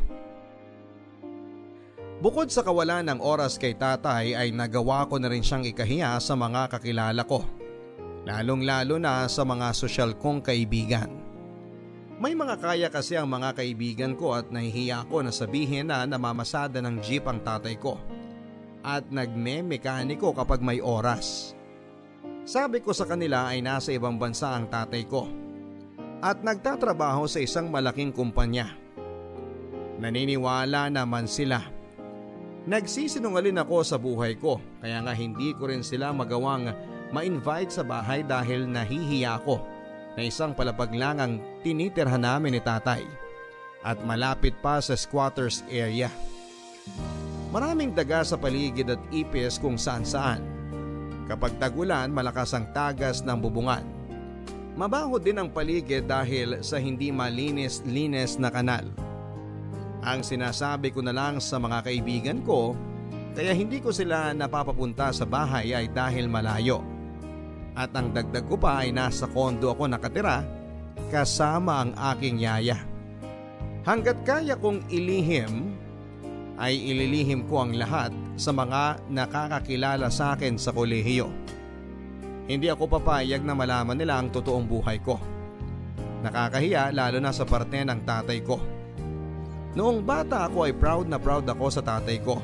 Bukod sa kawalan ng oras kay tatay ay nagawa ko na rin siyang ikahiya sa mga kakilala ko. Lalong lalo na sa mga sosyal kong kaibigan. May mga kaya kasi ang mga kaibigan ko at nahihiya ko na sabihin na namamasada ng jeep ang tatay ko. At nagme-mekaniko kapag may oras. Sabi ko sa kanila ay nasa ibang bansa ang tatay ko. At nagtatrabaho sa isang malaking kumpanya. Naniniwala naman sila. Nagsisinungalin ako sa buhay ko kaya nga hindi ko rin sila magawang ma-invite sa bahay dahil nahihiya ako na isang palapag lang ang tinitirhan namin ni tatay at malapit pa sa squatters area. Maraming daga sa paligid at ipis kung saan saan. Kapag tagulan malakas ang tagas ng bubungan. Mabaho din ang paligid dahil sa hindi malinis-linis na kanal. Ang sinasabi ko na lang sa mga kaibigan ko kaya hindi ko sila napapapunta sa bahay ay dahil malayo. At ang dagdag ko pa ay nasa kondo ako nakatira kasama ang aking yaya. Hanggat kaya kong ilihim ay ililihim ko ang lahat sa mga nakakakilala sa akin sa kolehiyo. Hindi ako papayag na malaman nila ang totoong buhay ko. Nakakahiya lalo na sa parte ng tatay ko. Noong bata ako ay proud na proud ako sa tatay ko.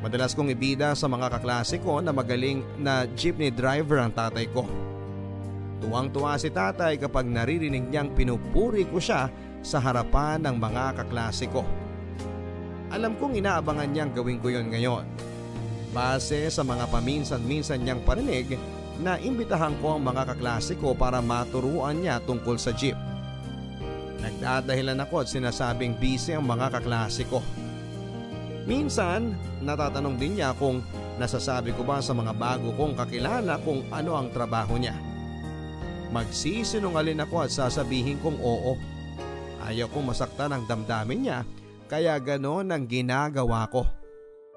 Madalas kong ibida sa mga kaklase ko na magaling na jeepney driver ang tatay ko. Tuwang-tuwa si tatay kapag naririnig niyang pinupuri ko siya sa harapan ng mga kaklase ko. Alam kong inaabangan niyang gawin ko yon ngayon. Base sa mga paminsan-minsan niyang parinig na imbitahan ko ang mga kaklase ko para maturuan niya tungkol sa jeep. Nagdadahilan ako at sinasabing busy ang mga kaklase ko. Minsan, natatanong din niya kung nasasabi ko ba sa mga bago kong kakilala kung ano ang trabaho niya. Magsisinungalin ako at sasabihin kong oo. Ayaw kong masaktan ang damdamin niya kaya ganon ang ginagawa ko.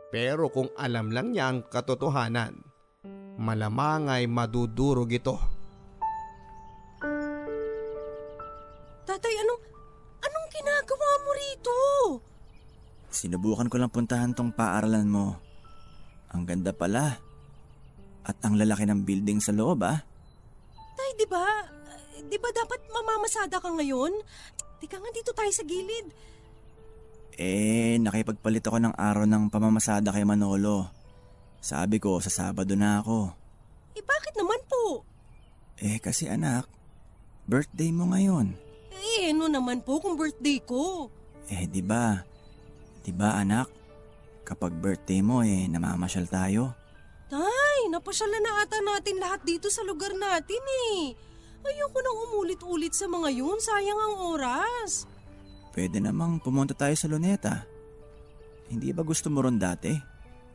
Pero kung alam lang niya ang katotohanan, malamang ay madudurog ito. Tatay, anong, anong ginagawa mo rito? Sinubukan ko lang puntahan tong paaralan mo. Ang ganda pala. At ang lalaki ng building sa loob ah. Tay, di ba? Di ba dapat mamamasada ka ngayon? Tika nga dito tayo sa gilid. Eh, nakipagpalit ako ng araw ng pamamasada kay Manolo. Sabi ko, sa Sabado na ako. Eh bakit naman po? Eh, kasi anak, birthday mo ngayon. Eh ano naman po kung birthday ko? Eh, di ba? Di ba anak? Kapag birthday mo eh, namamasyal tayo. Tay, napasyalan na ata natin lahat dito sa lugar natin eh. Ayoko nang umulit-ulit sa mga yun, sayang ang oras. Pwede namang pumunta tayo sa Luneta. Hindi ba gusto mo ron dati?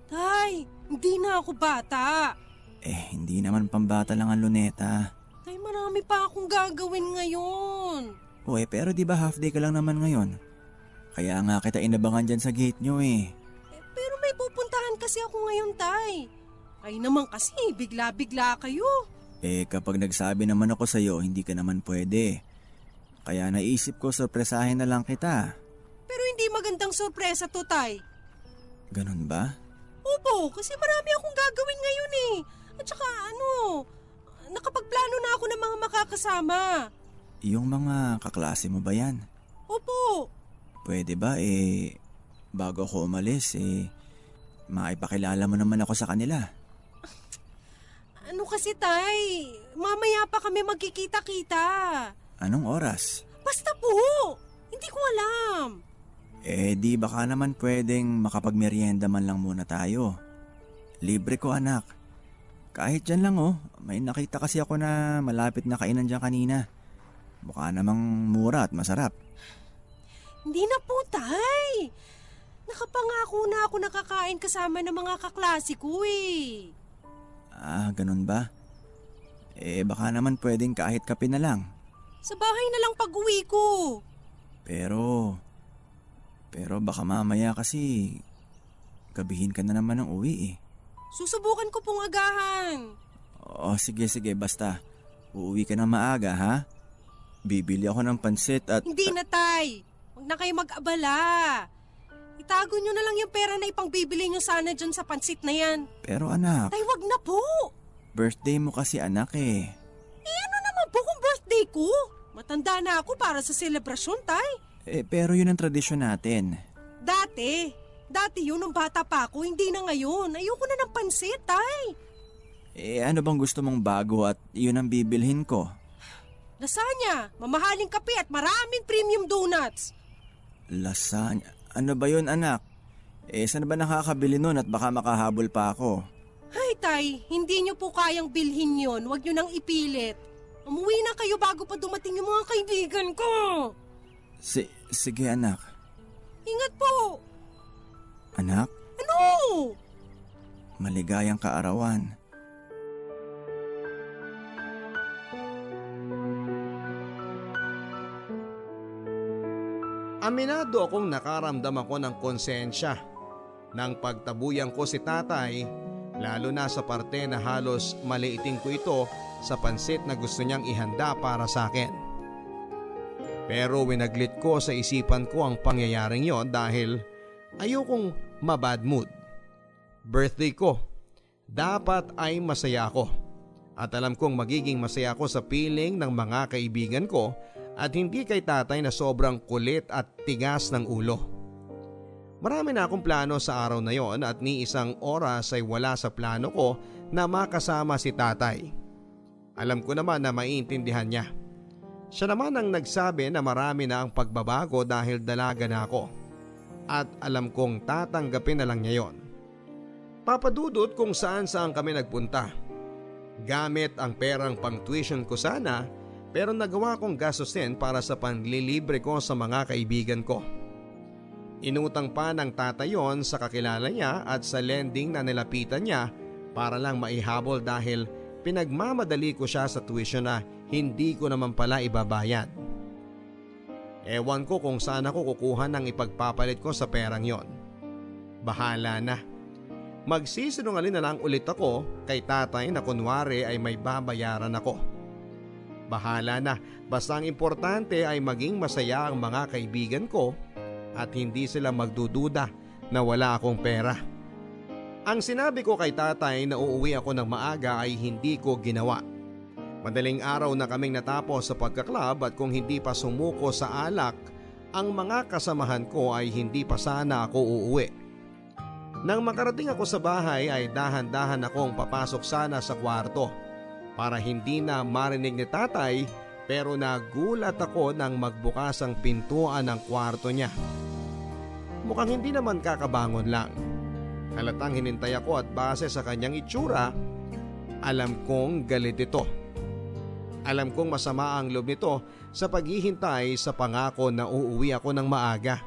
Tay, hindi na ako bata. Eh, hindi naman pambata lang ang Luneta. Tay, marami pa akong gagawin ngayon. O eh, pero di ba half day ka lang naman ngayon? Kaya nga kita inabangan dyan sa gate nyo eh. Eh, pero may pupuntahan kasi ako ngayon, Tay. Ay naman kasi, bigla-bigla kayo. Eh kapag nagsabi naman ako sa'yo, hindi ka naman pwede. Kaya naisip ko sorpresahin na lang kita. Pero hindi magandang sorpresa to, Tay. Ganun ba? Opo, kasi marami akong gagawin ngayon eh. At saka ano, nakapagplano na ako ng mga makakasama. Yung mga kaklase mo ba yan? Opo. Pwede ba eh, bago ako umalis eh, maipakilala mo naman ako sa kanila. Ano kasi, Tay? Mamaya pa kami magkikita-kita. Anong oras? Basta po! Hindi ko alam. Eh di baka naman pwedeng makapagmerienda man lang muna tayo. Libre ko anak. Kahit dyan lang oh, may nakita kasi ako na malapit na kainan dyan kanina. Mukha namang mura at masarap. Hindi na po, Tay. Nakapangako na ako nakakain kasama ng mga kaklase ko eh. Ah, ganun ba? Eh baka naman pwedeng kahit kape na lang. Sa bahay na lang pag-uwi ko. Pero, pero baka mamaya kasi gabihin ka na naman ng uwi eh. Susubukan ko pong agahan. Oo, sige sige basta. Uuwi ka na maaga ha? Bibili ako ng pansit at... Hindi na, Tay. Huwag na kayo mag-abala. Itago nyo na lang yung pera na ipangbibili nyo sana dyan sa pansit na yan. Pero anak, Tay, wag na po. birthday mo kasi anak eh. Ko? Matanda na ako para sa selebrasyon, Tay. Eh pero yun ang tradisyon natin. Dati. Dati yun nung bata pa ako, hindi na ngayon. Ayoko na ng pansit, Tay. Eh ano bang gusto mong bago at yun ang bibilhin ko? Lasagna, mamahaling kape at maraming premium donuts. Lasagna. Ano ba yun anak? Eh saan ba nakakabili nun at baka makahabol pa ako? Ay, Tay, hindi nyo po kayang bilhin yon. Huwag nyo nang ipilit. Umuwi na kayo bago pa dumating yung mga kaibigan ko. Si sige anak. Ingat po. Anak, Ano? maligayang kaarawan. Aminado akong nakaramdam ako ng konsensya nang pagtabuyan ko si tatay lalo na sa parte na halos maliiting ko ito sa pansit na gusto niyang ihanda para sa akin. Pero winaglit ko sa isipan ko ang pangyayaring yon dahil ayokong mabad mood. Birthday ko. Dapat ay masaya ako. At alam kong magiging masaya ako sa piling ng mga kaibigan ko at hindi kay tatay na sobrang kulit at tigas ng ulo. Marami na akong plano sa araw na yon at ni isang oras ay wala sa plano ko na makasama si tatay. Alam ko naman na maiintindihan niya. Siya naman ang nagsabi na marami na ang pagbabago dahil dalaga na ako. At alam kong tatanggapin na lang niya yon. Papadudot kung saan saan kami nagpunta. Gamit ang perang pang tuition ko sana pero nagawa kong gastusin para sa panlilibre ko sa mga kaibigan ko. Inutang pa ng tatayon sa kakilala niya at sa lending na nilapitan niya para lang maihabol dahil pinagmamadali ko siya sa tuition na hindi ko naman pala ibabayad. Ewan ko kung saan ako kukuha ng ipagpapalit ko sa perang yon. Bahala na. Magsisinungalin na lang ulit ako kay tatay na kunwari ay may babayaran ako. Bahala na, basta ang importante ay maging masaya ang mga kaibigan ko at hindi sila magdududa na wala akong pera. Ang sinabi ko kay tatay na uuwi ako ng maaga ay hindi ko ginawa. Madaling araw na kaming natapos sa pagkaklab at kung hindi pa sumuko sa alak, ang mga kasamahan ko ay hindi pa sana ako uuwi. Nang makarating ako sa bahay ay dahan-dahan akong papasok sana sa kwarto para hindi na marinig ni tatay pero nagulat ako nang magbukas ang pintuan ng kwarto niya. Mukhang hindi naman kakabangon lang. Halatang hinintay ako at base sa kanyang itsura, alam kong galit ito. Alam kong masama ang loob nito sa paghihintay sa pangako na uuwi ako ng maaga.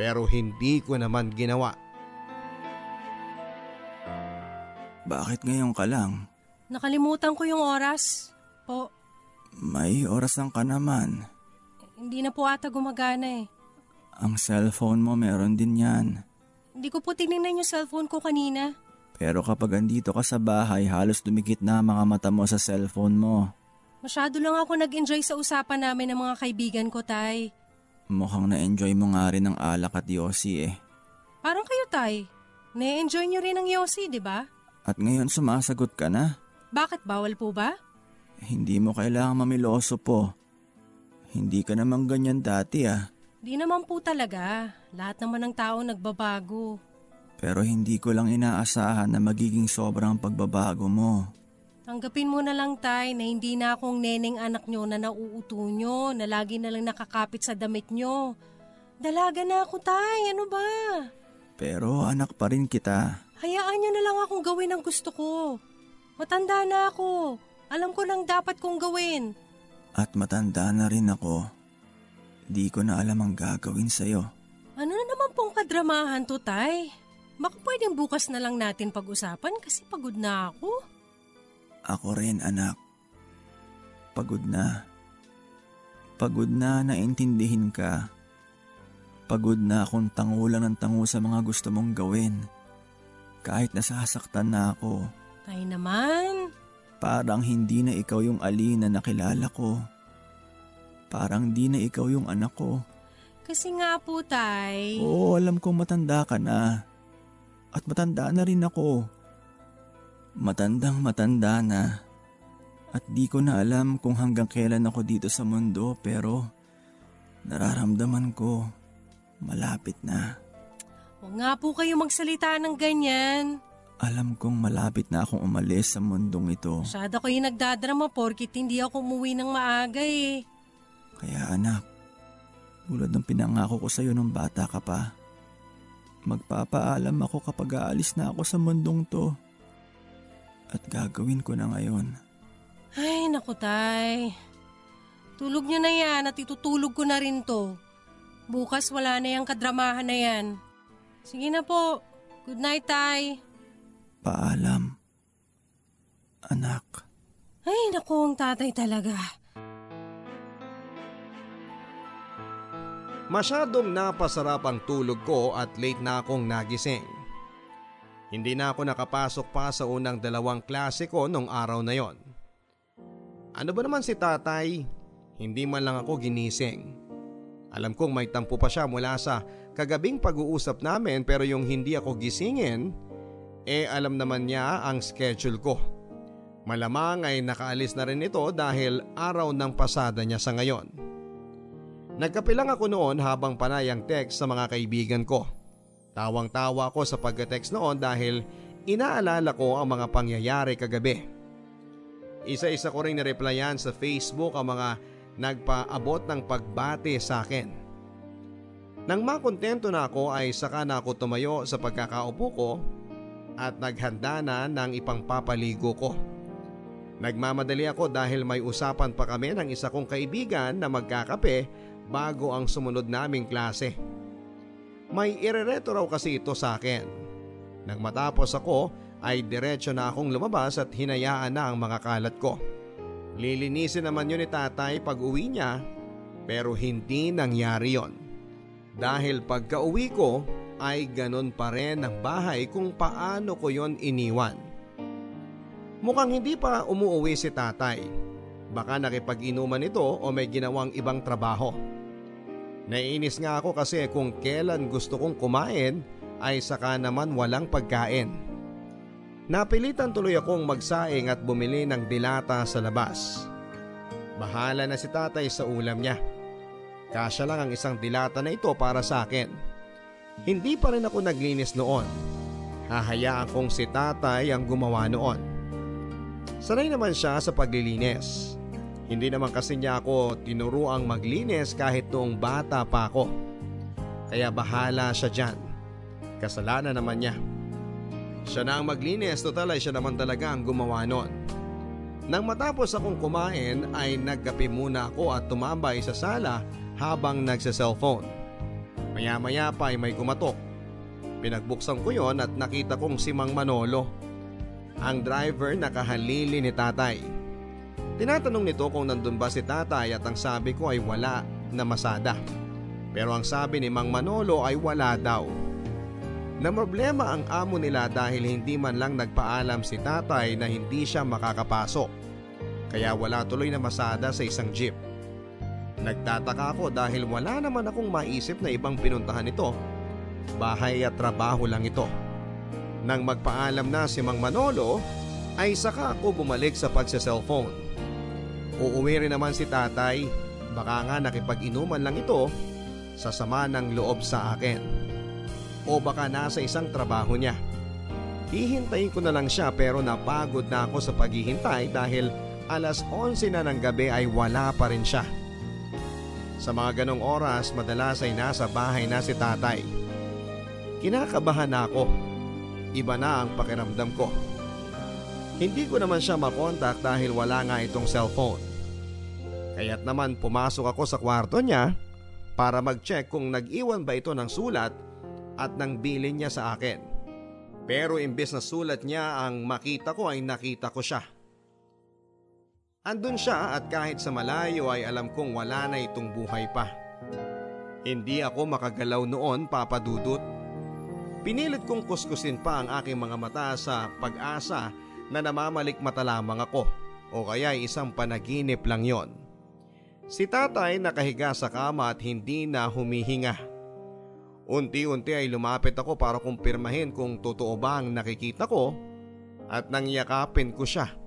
Pero hindi ko naman ginawa. Bakit ngayon ka lang? Nakalimutan ko yung oras. Po, May orasan ka naman. hindi na po ata gumagana eh. Ang cellphone mo meron din yan. Hindi ko po tinignan yung cellphone ko kanina. Pero kapag andito ka sa bahay, halos dumikit na mga mata mo sa cellphone mo. Masyado lang ako nag-enjoy sa usapan namin ng mga kaibigan ko, Tay. Mukhang na-enjoy mo nga rin ang alak at yosi eh. Parang kayo, Tay. Na-enjoy nyo rin ang Yossi, di ba? At ngayon sumasagot ka na. Bakit bawal po ba? Hindi mo kailangang mamiloso po. Hindi ka naman ganyan dati ah. Di naman po talaga. Lahat naman ng tao nagbabago. Pero hindi ko lang inaasahan na magiging sobrang pagbabago mo. Tanggapin mo na lang, Tay, na hindi na akong neneng anak nyo na nauuto nyo, na lagi na lang nakakapit sa damit nyo. Dalaga na ako, Tay. Ano ba? Pero anak pa rin kita. Hayaan nyo na lang akong gawin ang gusto ko. Matanda na ako. Alam ko nang dapat kong gawin. At matanda na rin ako. Di ko na alam ang gagawin sa'yo. Ano na naman pong kadramahan to, Tay? Baka pwedeng bukas na lang natin pag-usapan kasi pagod na ako. Ako rin anak. Pagod na. Pagod na naintindihin ka. Pagod na akong tangulan ng tango sa mga gusto mong gawin. Kahit nasasaktan na ako. Tay naman. Parang hindi na ikaw yung Ali na nakilala ko. Parang di na ikaw yung anak ko. Kasi nga po, Tay. Oo, alam kong matanda ka na. At matanda na rin ako. Matandang matanda na. At di ko na alam kung hanggang kailan ako dito sa mundo pero nararamdaman ko malapit na. Huwag nga po kayo magsalita ng ganyan. Alam kong malapit na akong umalis sa mundong ito. Masyado kayo nagdadrama porkit hindi ako umuwi ng maaga eh. Kaya anak, tulad ng pinangako ko sa'yo nung bata ka pa, magpapaalam ako kapag aalis na ako sa mundong to. At gagawin ko na ngayon. Ay, naku tay. Tulog niyo na yan at itutulog ko na rin to. Bukas wala na yung kadramahan na yan. Sige na po. Good night, tay. Paalam. Anak. Ay, naku, ang tatay talaga. Masyadong napasarap ang tulog ko at late na akong nagising. Hindi na ako nakapasok pa sa unang dalawang klase ko nung araw na yon. Ano ba naman si tatay? Hindi man lang ako ginising. Alam kong may tampo pa siya mula sa kagabing pag-uusap namin pero yung hindi ako gisingin, eh alam naman niya ang schedule ko. Malamang ay nakaalis na rin ito dahil araw ng pasada niya sa ngayon. Nagkape lang ako noon habang panay ang text sa mga kaibigan ko. Tawang-tawa ako sa pagka-text noon dahil inaalala ko ang mga pangyayari kagabi. Isa-isa ko rin nireplyan sa Facebook ang mga nagpaabot ng pagbati sa akin. Nang makontento na ako ay saka na ako tumayo sa pagkakaupo ko at naghanda na ng ipangpapaligo ko. Nagmamadali ako dahil may usapan pa kami ng isa kong kaibigan na magkakape bago ang sumunod naming klase. May irereto raw kasi ito sa akin. Nang matapos ako ay diretsyo na akong lumabas at hinayaan na ang mga kalat ko. Lilinisin naman yun ni tatay pag uwi niya pero hindi nangyari yon. Dahil pagka uwi ko ay ganon pa rin ang bahay kung paano ko yon iniwan. Mukhang hindi pa umuwi si tatay. Baka nakipag-inuman ito o may ginawang ibang trabaho. Naiinis nga ako kasi kung kailan gusto kong kumain ay saka naman walang pagkain. Napilitan tuloy akong magsaing at bumili ng dilata sa labas. Bahala na si tatay sa ulam niya. Kasya lang ang isang dilata na ito para sa akin. Hindi pa rin ako naglinis noon. Hahayaan kong si tatay ang gumawa noon. Sanay naman siya sa paglilinis. Hindi naman kasi niya ako tinuruang maglinis kahit noong bata pa ako. Kaya bahala siya dyan. Kasalanan naman niya. Siya na ang maglinis, total ay siya naman talaga ang gumawa noon. Nang matapos akong kumain ay nagkape muna ako at tumambay sa sala habang nagsa-cellphone. Maya maya pa ay may kumatok. Pinagbuksan ko yon at nakita kong si Mang Manolo ang driver nakahalili ni tatay. Tinatanong nito kung nandun ba si tatay at ang sabi ko ay wala na masada. Pero ang sabi ni Mang Manolo ay wala daw. Na problema ang amo nila dahil hindi man lang nagpaalam si tatay na hindi siya makakapasok. Kaya wala tuloy na masada sa isang jeep. Nagtataka ako dahil wala naman akong maisip na ibang pinuntahan ito. Bahay at trabaho lang ito. Nang magpaalam na si Mang Manolo ay saka ako bumalik sa pagsa-cellphone. Uuwi rin naman si tatay, baka nga nakipag-inuman lang ito sa sama ng loob sa akin. O baka nasa isang trabaho niya. Hihintayin ko na lang siya pero napagod na ako sa paghihintay dahil alas 11 na ng gabi ay wala pa rin siya. Sa mga ganong oras madalas ay nasa bahay na si tatay. Kinakabahan na ako iba na ang pakiramdam ko. Hindi ko naman siya makontak dahil wala nga itong cellphone. Kaya't naman pumasok ako sa kwarto niya para mag-check kung nag-iwan ba ito ng sulat at ng bilin niya sa akin. Pero imbes na sulat niya ang makita ko ay nakita ko siya. Andun siya at kahit sa malayo ay alam kong wala na itong buhay pa. Hindi ako makagalaw noon papadudot Pinilit kong kuskusin pa ang aking mga mata sa pag-asa na namamalikmata lamang ako o kaya isang panaginip lang yon. Si tatay nakahiga sa kama at hindi na humihinga. Unti-unti ay lumapit ako para kumpirmahin kung totoo ba ang nakikita ko at nang yakapin ko siya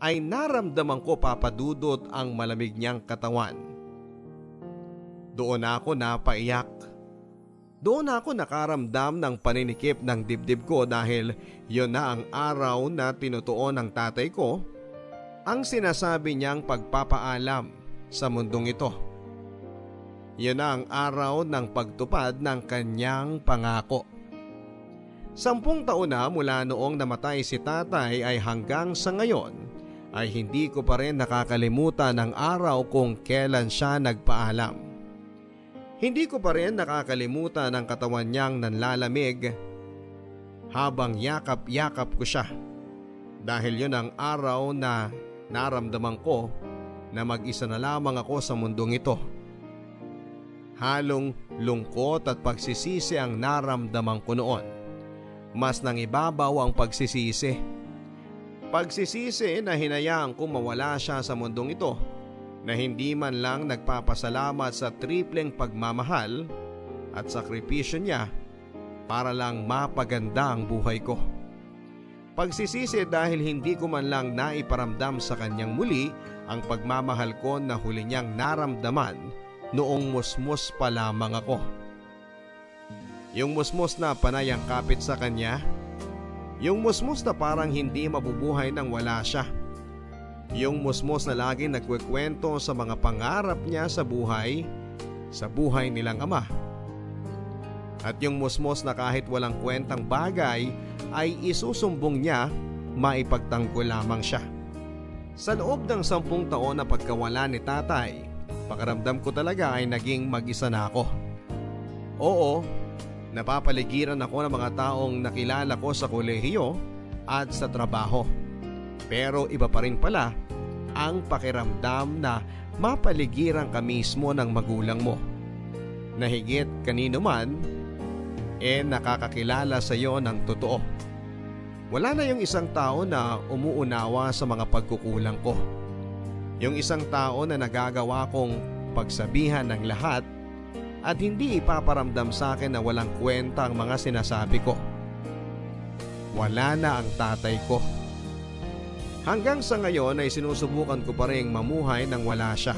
ay naramdaman ko papadudot ang malamig niyang katawan. Doon ako napaiyak. Doon ako nakaramdam ng paninikip ng dibdib ko dahil yon na ang araw na tinutuon ng tatay ko ang sinasabi niyang pagpapaalam sa mundong ito. Yon na ang araw ng pagtupad ng kanyang pangako. Sampung taon na mula noong namatay si tatay ay hanggang sa ngayon ay hindi ko pa rin nakakalimutan ang araw kung kailan siya nagpaalam. Hindi ko pa rin nakakalimutan ang katawan niyang nanlalamig habang yakap-yakap ko siya. Dahil yun ang araw na naramdaman ko na mag-isa na lamang ako sa mundong ito. Halong lungkot at pagsisisi ang naramdaman ko noon. Mas nang ibabaw ang pagsisisi. Pagsisisi na hinayaan ko mawala siya sa mundong ito na hindi man lang nagpapasalamat sa tripleng pagmamahal at sakripisyo niya para lang mapaganda ang buhay ko. Pagsisisi dahil hindi ko man lang naiparamdam sa kanyang muli ang pagmamahal ko na huli niyang naramdaman noong musmus pa lamang ako. Yung musmus na panayang kapit sa kanya, yung musmus na parang hindi mabubuhay nang wala siya Yung musmos na laging nagkwekwento sa mga pangarap niya sa buhay, sa buhay nilang ama. At yung musmos na kahit walang kwentang bagay ay isusumbong niya, maipagtanggol lamang siya. Sa loob ng sampung taon na pagkawala ni tatay, pakaramdam ko talaga ay naging mag-isa na ako. Oo, napapaligiran ako ng mga taong nakilala ko sa kolehiyo at sa trabaho. Pero iba pa rin pala ang pakiramdam na mapaligiran ka mismo ng magulang mo. Nahigit kanino man, eh nakakakilala sa iyo ng totoo. Wala na yung isang tao na umuunawa sa mga pagkukulang ko. Yung isang tao na nagagawa kong pagsabihan ng lahat at hindi ipaparamdam sa akin na walang kwenta ang mga sinasabi ko. Wala na ang tatay ko. Hanggang sa ngayon ay sinusubukan ko pa rin mamuhay nang wala siya.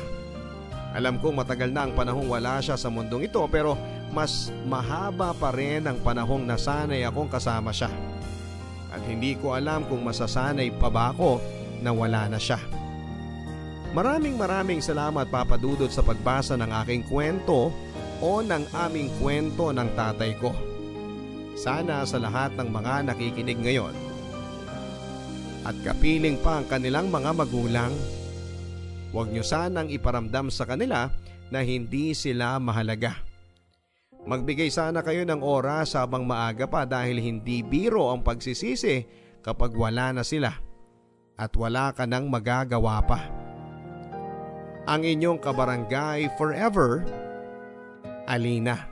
Alam kong matagal na ang panahong wala siya sa mundong ito pero mas mahaba pa rin ang panahong nasanay akong kasama siya at hindi ko alam kung masasanay pa ba ako na wala na siya. Maraming maraming salamat papadudot sa pagbasa ng aking kwento o ng aming kwento ng tatay ko. Sana sa lahat ng mga nakikinig ngayon at kapiling pa ang kanilang mga magulang, huwag niyo sanang iparamdam sa kanila na hindi sila mahalaga. Magbigay sana kayo ng oras habang maaga pa dahil hindi biro ang pagsisisi kapag wala na sila at wala ka nang magagawa pa. Ang inyong kabarangay forever, Alina.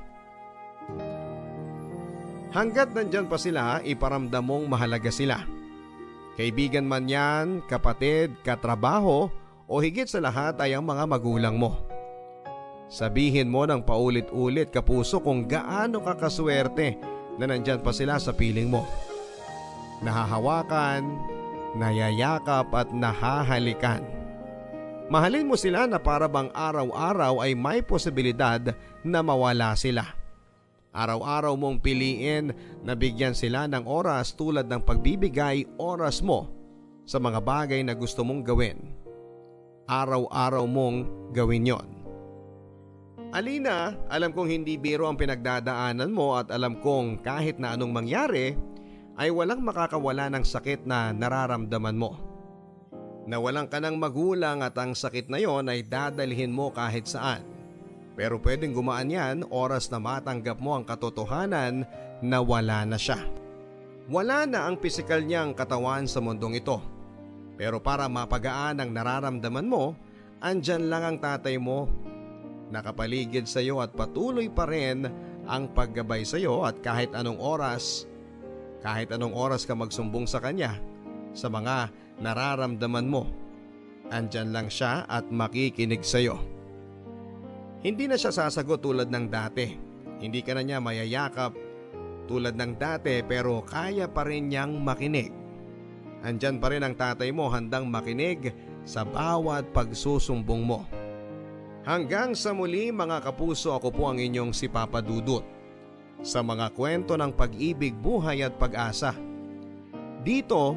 Hanggat nandyan pa sila, iparamdam mong mahalaga sila. Kaibigan man yan, kapatid, katrabaho o higit sa lahat ay ang mga magulang mo. Sabihin mo ng paulit-ulit kapuso kung gaano ka kaswerte na nandyan pa sila sa piling mo. Nahahawakan, nayayakap at nahahalikan. Mahalin mo sila na para bang araw-araw ay may posibilidad na mawala sila. Araw-araw mong piliin na bigyan sila ng oras tulad ng pagbibigay oras mo sa mga bagay na gusto mong gawin. Araw-araw mong gawin yon. Alina, alam kong hindi biro ang pinagdadaanan mo at alam kong kahit na anong mangyari ay walang makakawala ng sakit na nararamdaman mo. Nawalan ka ng magulang at ang sakit na yon ay dadalhin mo kahit saan. Pero pwedeng gumaan yan oras na matanggap mo ang katotohanan na wala na siya. Wala na ang pisikal niyang katawan sa mundong ito. Pero para mapagaan ang nararamdaman mo, andyan lang ang tatay mo nakapaligid sa iyo at patuloy pa rin ang paggabay sa iyo at kahit anong oras, kahit anong oras ka magsumbong sa kanya sa mga nararamdaman mo, andyan lang siya at makikinig sa iyo. Hindi na siya sasagot tulad ng dati. Hindi ka na niya mayayakap tulad ng dati pero kaya pa rin niyang makinig. Andyan pa rin ang tatay mo handang makinig sa bawat pagsusumbong mo. Hanggang sa muli mga kapuso ako po ang inyong si Papa Dudut sa mga kwento ng pag-ibig, buhay at pag-asa. Dito